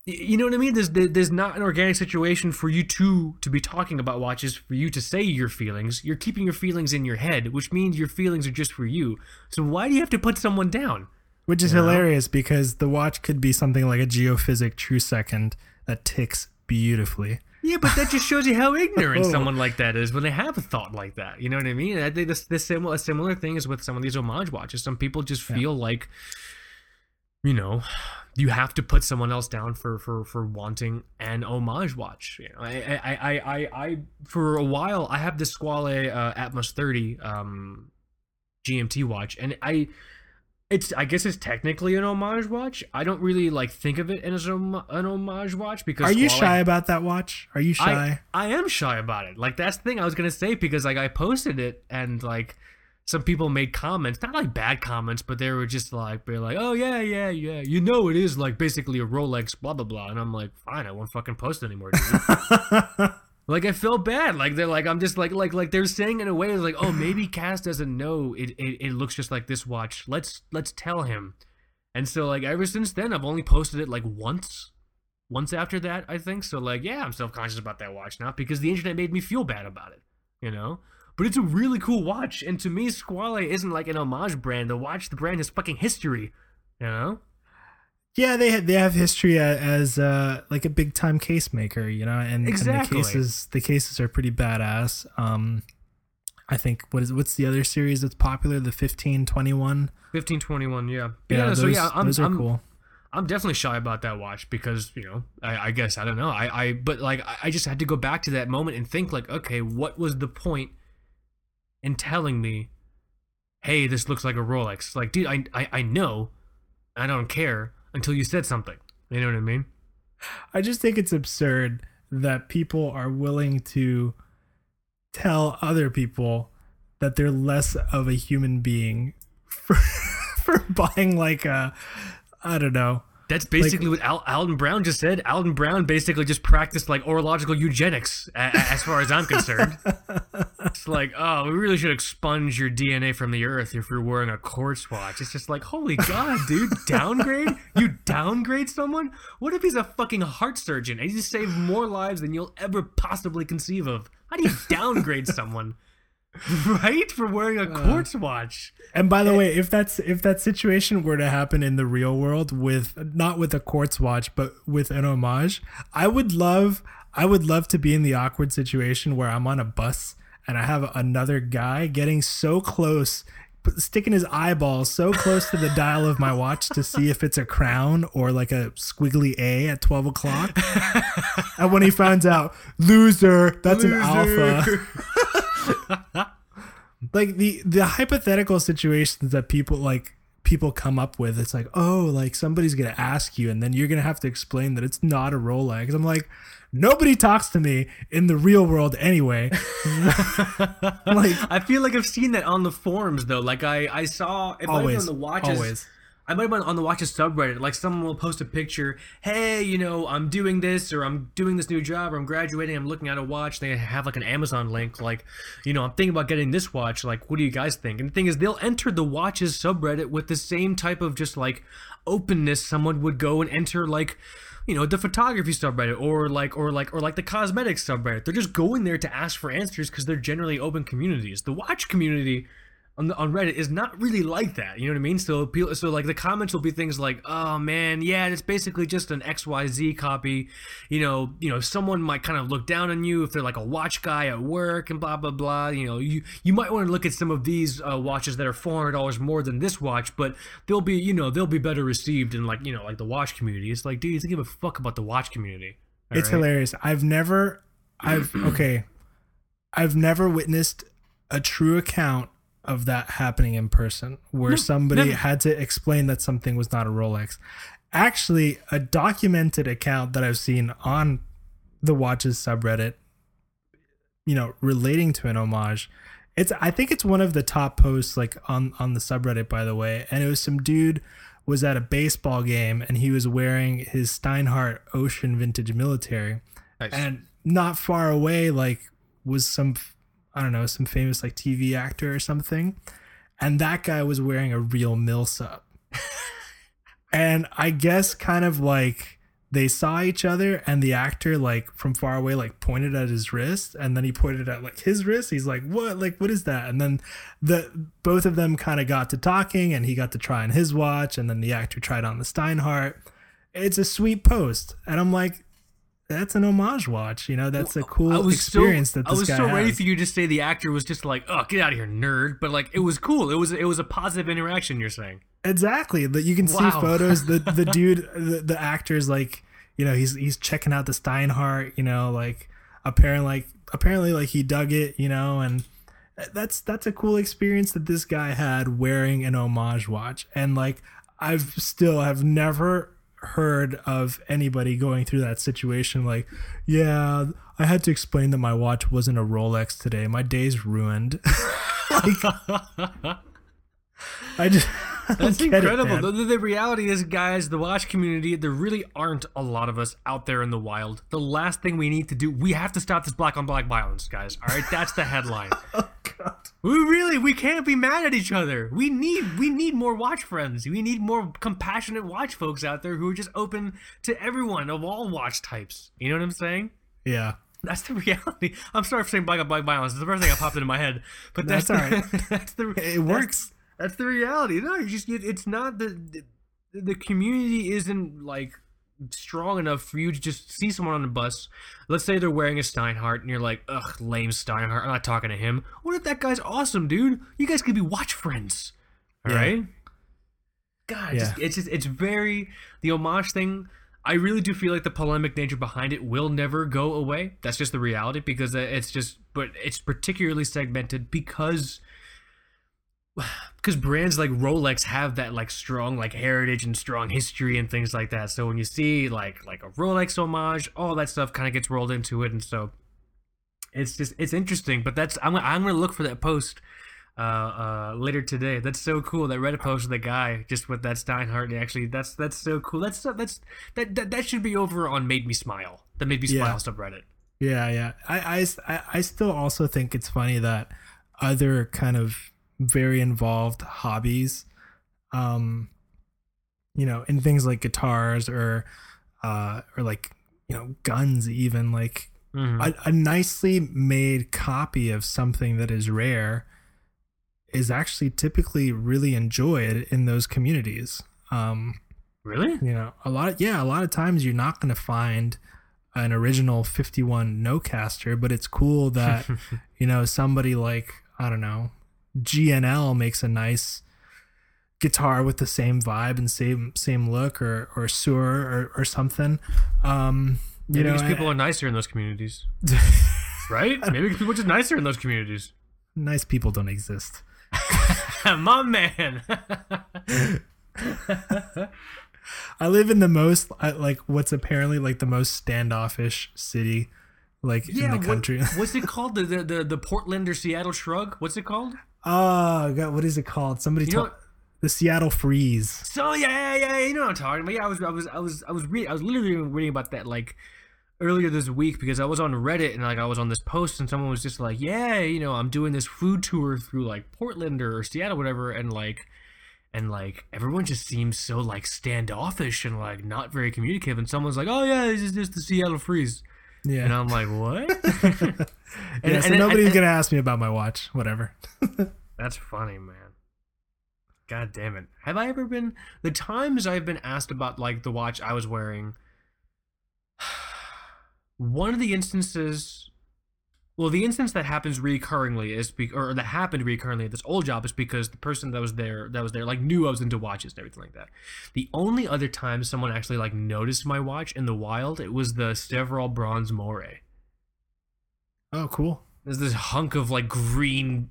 you know what I mean? There's there's not an organic situation for you two to be talking about watches, for you to say your feelings. You're keeping your feelings in your head, which means your feelings are just for you. So why do you have to put someone down? Which is you hilarious because the watch could be something like a geophysic true second that ticks beautifully. Yeah, but that just shows you how ignorant oh. someone like that is when they have a thought like that. You know what I mean? I think this this similar a similar thing is with some of these homage watches. Some people just feel yeah. like, you know, you have to put someone else down for for for wanting an homage watch. You know, I I I I, I for a while I have the Squale uh, Atmos 30 um, GMT watch, and I it's I guess it's technically an homage watch. I don't really like think of it as an homage watch because Are you shy about that watch? Are you shy? I, I am shy about it. Like that's the thing I was gonna say because like I posted it and like some people made comments, not like bad comments, but they were just like, they're like, oh yeah, yeah, yeah, you know, it is like basically a Rolex, blah blah blah, and I'm like, fine, I won't fucking post anymore. like I felt bad. Like they're like, I'm just like, like, like they're saying in a way like, oh, maybe Kaz doesn't know it, it, it looks just like this watch. Let's let's tell him. And so like ever since then, I've only posted it like once, once after that, I think. So like, yeah, I'm self conscious about that watch now because the internet made me feel bad about it. You know but it's a really cool watch. And to me, Squale isn't like an homage brand. The watch, the brand has fucking history, you know. Yeah, they have, they have history as uh, like a big time case maker, you know, and, exactly. and the cases the cases are pretty badass. Um, I think what is what's the other series that's popular? The fifteen twenty one. Fifteen twenty one, yeah. Yeah, yeah those, so yeah, I'm, those are I'm, cool. I'm definitely shy about that watch because you know I, I guess I don't know I, I but like I just had to go back to that moment and think like okay what was the point and telling me, "Hey, this looks like a Rolex." Like, dude, I I, I know, I don't care until you said something. You know what I mean? I just think it's absurd that people are willing to tell other people that they're less of a human being for for buying like a I don't know that's basically like, what Al- Alton Brown just said. Alton Brown basically just practiced like horological eugenics, a- as far as I'm concerned. it's like, oh, we really should expunge your DNA from the earth if you're wearing a quartz watch. It's just like, holy god, dude, downgrade? You downgrade someone? What if he's a fucking heart surgeon and he's saved more lives than you'll ever possibly conceive of? How do you downgrade someone? right for wearing a uh, quartz uh, watch and by the way if that's if that situation were to happen in the real world with not with a quartz watch but with an homage i would love i would love to be in the awkward situation where i'm on a bus and i have another guy getting so close sticking his eyeball so close to the dial of my watch to see if it's a crown or like a squiggly A at 12 o'clock. and when he finds out, loser, that's loser. an alpha. like the the hypothetical situations that people like people come up with it's like oh like somebody's gonna ask you and then you're gonna have to explain that it's not a rolex. I'm like nobody talks to me in the real world anyway. Like i feel like i've seen that on the forums though. Like i i saw it always, on the watches. Always I might have been on the Watches subreddit. Like someone will post a picture, hey, you know, I'm doing this or I'm doing this new job or I'm graduating, I'm looking at a watch. They have like an Amazon link, like, you know, I'm thinking about getting this watch. Like, what do you guys think? And the thing is, they'll enter the Watches subreddit with the same type of just like openness someone would go and enter like you know the photography subreddit or like or like or like the cosmetics subreddit they're just going there to ask for answers because they're generally open communities the watch community on the, on Reddit is not really like that. You know what I mean? So people, so like the comments will be things like, "Oh man, yeah, it's basically just an XYZ copy." You know, you know, someone might kind of look down on you if they're like a watch guy at work and blah blah blah. You know, you you might want to look at some of these uh, watches that are four hundred dollars more than this watch, but they'll be you know they'll be better received in like you know like the watch community. It's like, dude, you don't give a fuck about the watch community. All it's right? hilarious. I've never, I've okay, I've never witnessed a true account of that happening in person, where No, somebody never. had to explain that something was not a Rolex. Actually, a documented account that I've seen on the watches subreddit, you know, relating to an homage. It's I think it's one of the top posts like on on the subreddit by the way, and it was some dude was at a baseball game and he was wearing his Steinhart Ocean Vintage Military, Nice. and not far away like was some I don't know some famous like TV actor or something, and that guy was wearing a real MilSub, and I guess kind of like they saw each other and the actor like from far away like pointed at his wrist. And then he pointed at like his wrist. He's like what? Like what is that? And then the both of them kind of got to talking and he got to try on his watch. And then the actor tried on the steinhart. It's a sweet post. And i'm like that's an homage watch you know that's a cool experience so, that this I was guy so ready has. for you to say the actor was just like, "Oh, get out of here, nerd!" But like, it was cool. It was it was a positive interaction. You're saying. Exactly. That you can see photos. The the dude, the, the actor's like, you know, he's he's checking out the Steinhart. You know, like apparently, like apparently, like he dug it. You know, and that's that's a cool experience that this guy had wearing an homage watch. And like, I've still have never heard of anybody going through that situation. Like, yeah, I had to explain that my watch wasn't a Rolex today. My day's ruined. like, I just that's it, incredible. the, the- the reality is, guys, the watch community, there really aren't a lot of us out there in the wild. The last thing we need to do, we have to stop this black on black violence, guys. All right, that's the headline. We really, we can't be mad at each other. We need, we need more watch friends. We need more compassionate watch folks out there who are just open to everyone of all watch types. You know what I'm saying? Yeah. That's the reality. I'm sorry for saying black black violence. It's the first thing that popped into my head, but that's, That's all right. that's the It works. That's the reality. No, you just it, it's not the, the the community isn't like strong enough for you to just see someone on the bus. Let's say they're wearing a Steinhart and you're like, ugh, lame Steinhart. I'm not talking to him. What if that guy's awesome, dude? You guys could be watch friends. All Yeah. right. God, Yeah. just, it's just it's very the homage thing. I really do feel like the polemic nature behind it will never go away. That's just the reality because uh, it's just, but it's particularly segmented because because brands like Rolex have that like strong like heritage and strong history and things like that. So when you see like like a Rolex homage, all that stuff kind of gets rolled into it, and so it's just it's interesting. But that's I'm I'm gonna look for that post uh, uh, later today. That's so cool. That Reddit post of the guy just with that Steinhart. Actually, that's that's so cool. That's that's that that, that should be over on Made Me Smile. That Made Me Smile Yeah. subreddit. Yeah, yeah. I, I, I- I still also think it's funny that other kind of very involved hobbies, um, you know, in things like guitars or, uh, or like, you know, guns, even like Mhm. a, a nicely made copy of something that is rare is actually typically really enjoyed in those communities. Um, really? you know a lot of, yeah a lot of times you're not going to find an original 51 nocaster but it's cool that you know somebody like i don't know G&L makes a nice guitar with the same vibe and same same look or or Suhr or, or something um you Maybe know people I- are nicer in those communities, right? Maybe people are just nicer in those communities. nice people don't exist My man. i live in the most like what's apparently like the most standoffish city like in the what- country what's it called? The, the the the Portland or Seattle shrug? What's it called? Ah, oh God, what is it called? Somebody You the Seattle Freeze. So yeah, yeah, yeah, you know what I'm talking about. Yeah, I was, I was, I was, I was reading, I was literally reading about that like earlier this week because I was on Reddit and like I was on this post and someone was just like, yeah, you know, I'm doing this food tour through like Portland or Seattle, whatever, and like, and like everyone just seems so like standoffish and like not very communicative. And someone's like, oh yeah, this is just the Seattle Freeze, Yeah. and I'm like, what? yeah. so and- nobody's and- gonna ask me about my watch. Whatever. That's funny, man. God damn it. Have I ever been the times I've been asked about like the watch I was wearing? One of the instances well, the instance that happens recurringly is be- or that happened recurringly at this old job is because the person that was there that was there like knew I was into watches and everything like that. The only other time someone actually like noticed my watch in the wild, it was the Stevrol Bronze Moray. Oh, cool. There's this hunk of like green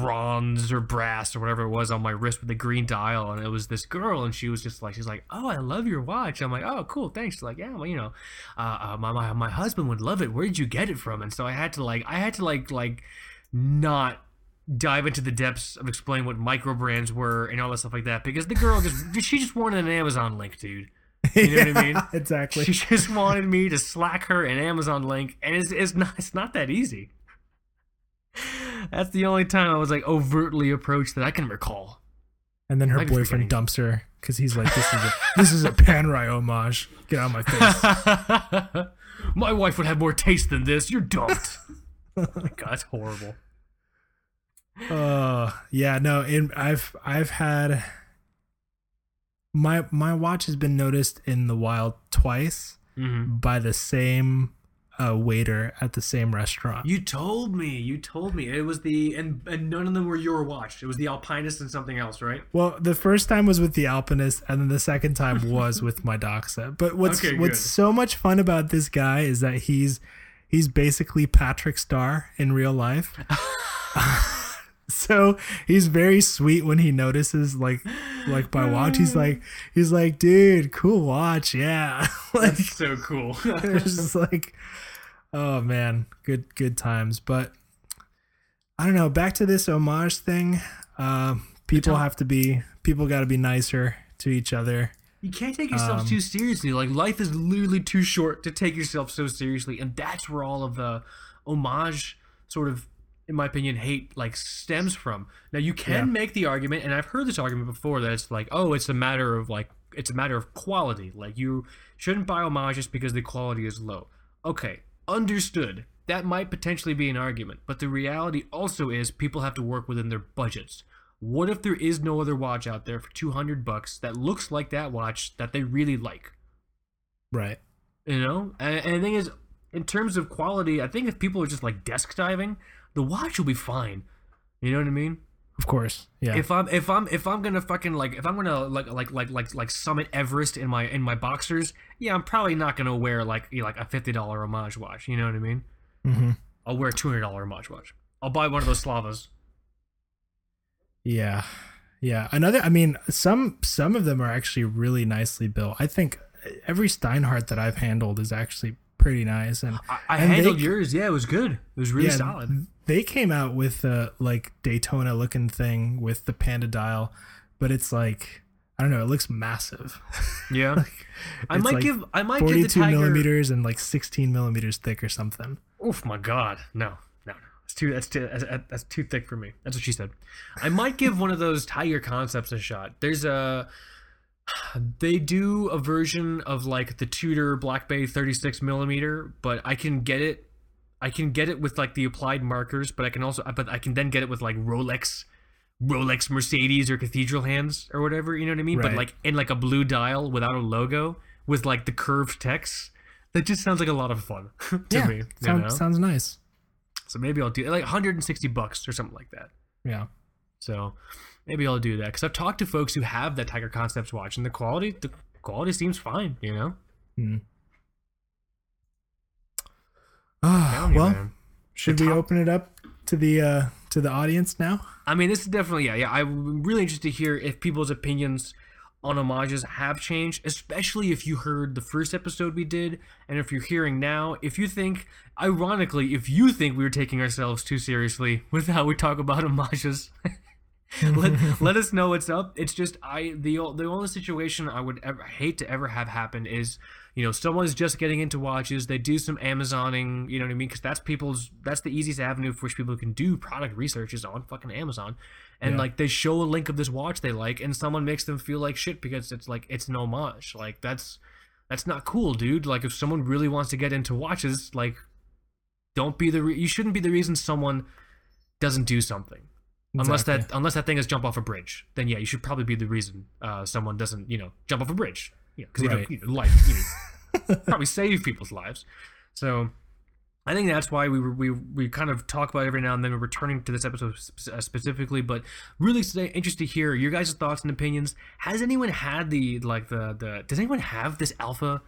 bronze or brass or whatever it was on my wrist with the green dial and it was this girl and she was just like she's like oh i love your watch i'm like oh cool thanks she's like yeah well you know uh, uh, my, my my husband would love it where did you get it from and so i had to like i had to like like not dive into the depths of explaining what micro brands were and all that stuff like that because the girl just she just wanted an amazon link dude you know what I mean? Exactly. She just wanted me to slack her an Amazon link, and it's, it's not it's not that easy. That's the only time I was like overtly approached that I can recall. And then her be boyfriend forgetting. dumps her because he's like, "This is a this is a Panerai homage. Get out of my face." My wife would have more taste than this. You're dumped. oh my god, that's horrible. Uh, yeah, no, and I've I've had my my watch has been noticed in the wild twice hmm by the same uh, waiter at the same restaurant. You told me. You told me it was the and and none of them were your watch. It was the Alpinist and something else, right? Well, the first time was with the Alpinist, and then the second time was with my Doxa. But what's Okay, what's so much fun about this guy is that he's he's basically Patrick Star in real life. so he's very sweet when he notices like like my watch. He's like he's like, dude, cool watch, yeah. like That's so cool. it's just like oh man good good times but i don't know back to this homage thing uh, people have to be people got to be nicer to each other You can't take yourself Um, too seriously. Like life is literally too short to take yourself so seriously, and that's where all of the homage sort of, in my opinion, hate like stems from. Now you can Yeah. make the argument, and I've heard this argument before that it's like, oh, it's a matter of like, it's a matter of quality. Like you shouldn't buy homage just because the quality is low. Okay, understood. That might potentially be an argument, but the reality also is people have to work within their budgets. What if there is no other watch out there for 200 bucks that looks like that watch that they really like? right You know? And, and the thing is, in terms of quality, I think if people are just like desk diving, the watch will be fine. You know what I mean? Of course yeah If I'm if I'm if I'm gonna fucking like if I'm gonna like like like like like summit Everest in my in my boxers, yeah, I'm probably not gonna wear like you know, like a fifty dollar homage watch. You know what I mean? hmm I'll wear a two hundred dollar homage watch. I'll buy one of those Slavas. yeah yeah another i mean some some of them are actually really nicely built i think every steinhart that i've handled is actually pretty nice and I, I And handled c- yours. Yeah, it was good. It was really Yeah, solid. They came out with a like Daytona looking thing with the Panda dial, but it's like I don't know. It looks massive. Yeah. I might like give I might give the Tiger. millimeters and like sixteen millimeters thick or something. Oof, my God, no, no, no. That's too that's too that's, that's too thick for me. That's what she said. I might give one of those Tiger concepts a shot. There's a they do a version of like the Tudor Black Bay 36 millimeter, but I can get it. I can get it with like the applied markers, but I can also but I can then get it with like Rolex. Rolex, Mercedes, or Cathedral hands, or whatever, you know what I mean? But like in like a blue dial without a logo, with like the curved text. That just sounds like a lot of fun to yeah, me. you know? sounds nice. So maybe I'll do like 160 bucks or something like that. Yeah, So maybe I'll do that because I've talked to folks who have that Tiger Concepts watch, and the quality the quality seems fine. You know. Hmm. You, well, should The we top- open it up to the uh to the audience now? I mean, this is definitely yeah, yeah. I'm really interested to hear if people's opinions on homages have changed, especially if you heard the first episode we did, and if you're hearing now. If you think, ironically, if you think we were taking ourselves too seriously with how we talk about homages. let, let us know what's up. It's just I the the only situation I would ever hate to ever have happen is you know someone's just getting into watches. They do some Amazoning, you know what I mean? Because that's people's that's the easiest avenue for which people can do product research is on fucking Amazon, and Yeah. like they show a link of this watch they like, and someone makes them feel like shit because it's like it's an homage. Like that's that's not cool, dude. Like if someone really wants to get into watches, like don't be the re- you shouldn't be the reason someone doesn't do something Unless that unless that thing is jump off a bridge, then yeah, you should probably be the reason uh, someone doesn't you know jump off a bridge. Yeah, because Right. you know, life you know, probably save people's lives. So I think that's why we we we kind of talk about it every now and then. We're returning to this episode uh, specifically, but really interested to hear your guys' thoughts and opinions. Has anyone had the like the the? Does anyone have this alpha,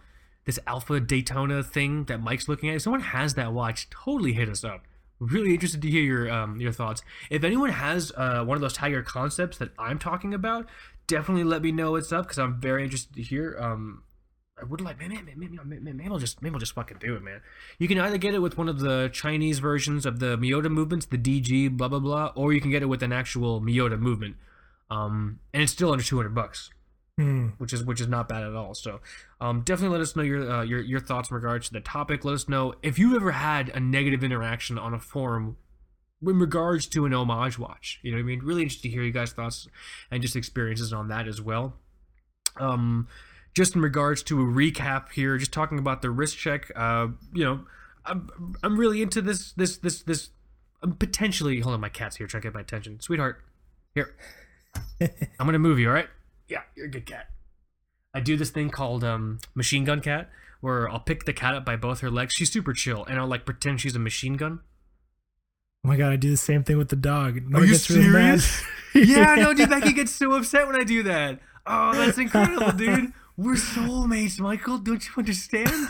this alpha Daytona thing that Mike's looking at? If someone has that watch, totally hit us up. Really interested to hear your um your thoughts. If anyone has uh one of those Tiger concepts that I'm talking about, definitely let me know what's up because I'm very interested to hear. Um, I would like, maybe, maybe, maybe, maybe I'll just, maybe I'll just fucking do it, man. You can either get it with one of the Chinese versions of the Miyota movements, the DG, blah blah blah, or you can get it with an actual Miyota movement, um, and it's still under two hundred bucks, Hmm. which is which is not bad at all. So, um, definitely let us know your uh, your your thoughts in regards to the topic. Let us know if you've ever had a negative interaction on a forum in regards to an homage watch. You know what I mean? Really interested to hear you guys' thoughts and just experiences on that as well. Um, just in regards to a recap here, just talking about the wrist check. Uh, you know, I'm I'm really into this this this this. I'm potentially hold on, my cat's here trying to get my attention, sweetheart. Here, I'm gonna move you. All right? Yeah, you're a good cat. I do this thing called um, machine gun cat, where I'll pick the cat up by both her legs. She's super chill, and I'll like pretend she's a machine gun. Oh my god, I do the same thing with the dog. Are you gets really serious? yeah, no, dude, Becky gets so upset when I do that. Oh, that's incredible, dude. We're soulmates, Michael. Don't you understand?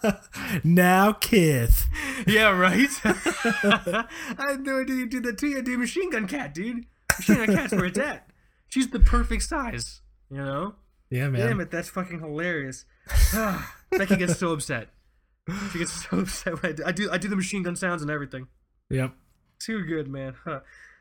now, Kith. yeah, right. I had no idea you did that to you, dude. Machine gun cat, dude. Machine gun cat's where it's at. She's the perfect size. You know? Yeah, man. Damn it, that's fucking hilarious. Becky gets so upset. She gets so upset when I do. I do. I do the machine gun sounds and everything. Yep. Too good, man. Huh.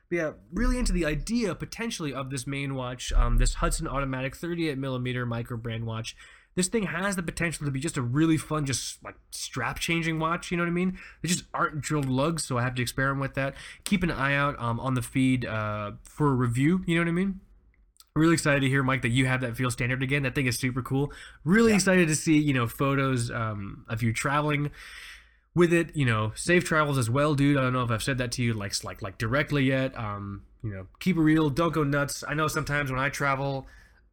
But yeah, really into the idea potentially of this Maen watch, um, this Hudson Automatic 38 millimeter micro brand watch. This thing has the potential to be just a really fun, just like strap changing watch. You know what I mean? They just aren't drilled lugs, so I have to experiment with that. Keep an eye out um, on the feed uh, for a review. You know what I mean? Really excited to hear, Mike, that you have that feel standard again. That thing is super cool. Really excited to see, you know, photos um, of you traveling with it. You know, safe travels as well, dude. I don't know if I've said that to you like like like directly yet. Um, you know, keep it real. Don't go nuts. I know sometimes when I travel,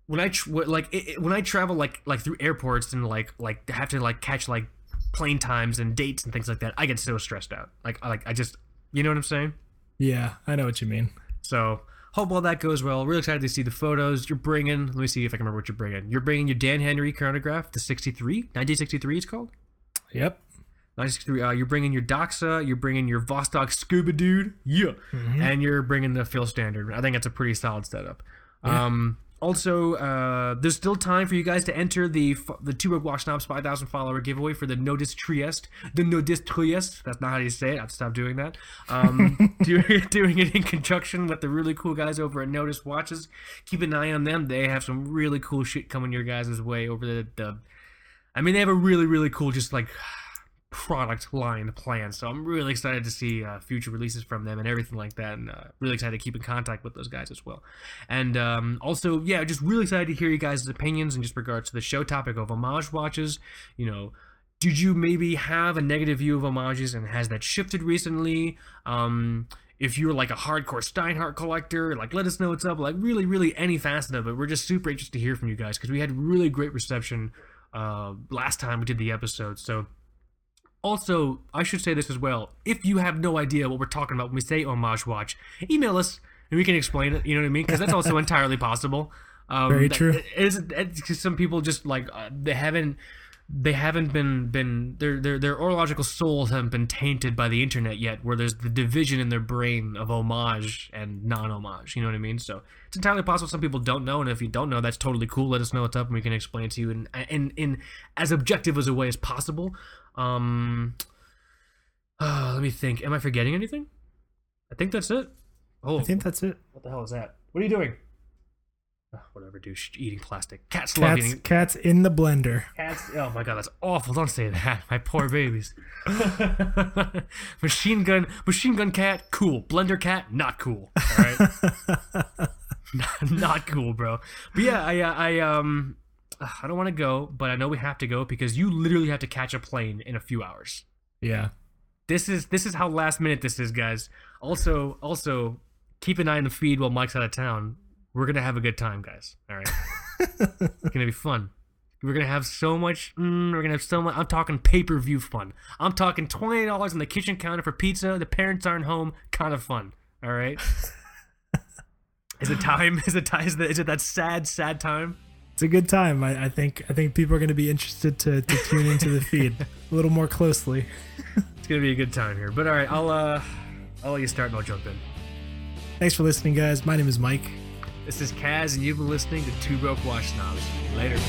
when I tr- like it, it- when I travel like like through airports and like like have to like catch like plane times and dates and things like that, I get so stressed out. Like I- like I just, you know what I'm saying? Yeah, I know what you mean. So hope all that goes well. Really excited to see the photos you're bringing. Let me see if I can remember what you're bringing. You're bringing your Dan Henry chronograph, the 63, 1963 it's called. Yep. 1963. Uh, you're bringing your Doxa. You're bringing your Vostok Scuba Dude. Yeah. And you're bringing the Phil Standard. I think that's a pretty solid setup. Um, also, uh, there's still time for you guys to enter the the Two Broke Watch Snobs 5,000 follower giveaway for the Nodus Trieste. The Nodus Trieste. That's not how you say it. I have to stop doing that. Um, doing, doing it in conjunction with the really cool guys over at Nodus Watches. Keep an eye on them. They have some really cool shit coming your guys' way over the, the I mean, they have a really, really cool, just like product line plan. So I'm really excited to see uh, future releases from them and everything like that, and uh, really excited to keep in contact with those guys as well. And um, also, yeah, just really excited to hear you guys' opinions in just regards to the show topic of homage watches. You know. Did you maybe have a negative view of homages and has that shifted recently? Um, if you're like a hardcore Steinhart collector, like let us know what's up. Like really, really any facet of it. We're just super interested to hear from you guys because we had really great reception uh, last time we did the episode. So also, I should say this as well. If you have no idea what we're talking about when we say homage watch, email us and we can explain it. You know what I mean? Because that's also entirely possible. Um, Very true. is it's 'cause some people just like uh, they haven't they haven't been been their their their horological souls haven't been tainted by the internet yet, where there's the division in their brain of homage and non-homage. You know what I mean? So it's entirely possible some people don't know, and if you don't know, that's totally cool. Let us know what's up, and we can explain it to you in in in as objective as a way as possible. Um, uh, let me think. Am I forgetting anything? I think that's it. Oh, I think that's it. what the hell is that? What are you doing? Ah, whatever, dude. Sh- Eating plastic. Cats love Cats, eating. cats in the blender. Cats. Oh my god, that's awful. Don't say that. My poor babies. machine gun. Machine gun cat. Cool. Blender cat. Not cool. All right. not cool, bro. But yeah, I, uh, I, um, I don't want to go, but I know we have to go because you literally have to catch a plane in a few hours. Yeah. This is this is how last minute this is, guys. Also, also, keep an eye on the feed while Mike's out of town. We're gonna have a good time, guys. All right, it's gonna be fun. We're gonna have so much. Mm, we're gonna have so much. I'm talking pay per view fun. I'm talking twenty dollars on the kitchen counter for pizza. The parents aren't home. Kind of fun. All right. is it time? Is it time? Is it, is it that sad, sad time? It's a good time. I, I think I think people are going to be interested to, to tune into the feed a little more closely. It's gonna be a good time here. But all right, I'll uh, I'll let you start and I'll jump in. Thanks for listening, guys. My name is Mike. This is Kaz, and you've been listening to Two Broke Watch Snobs. Later.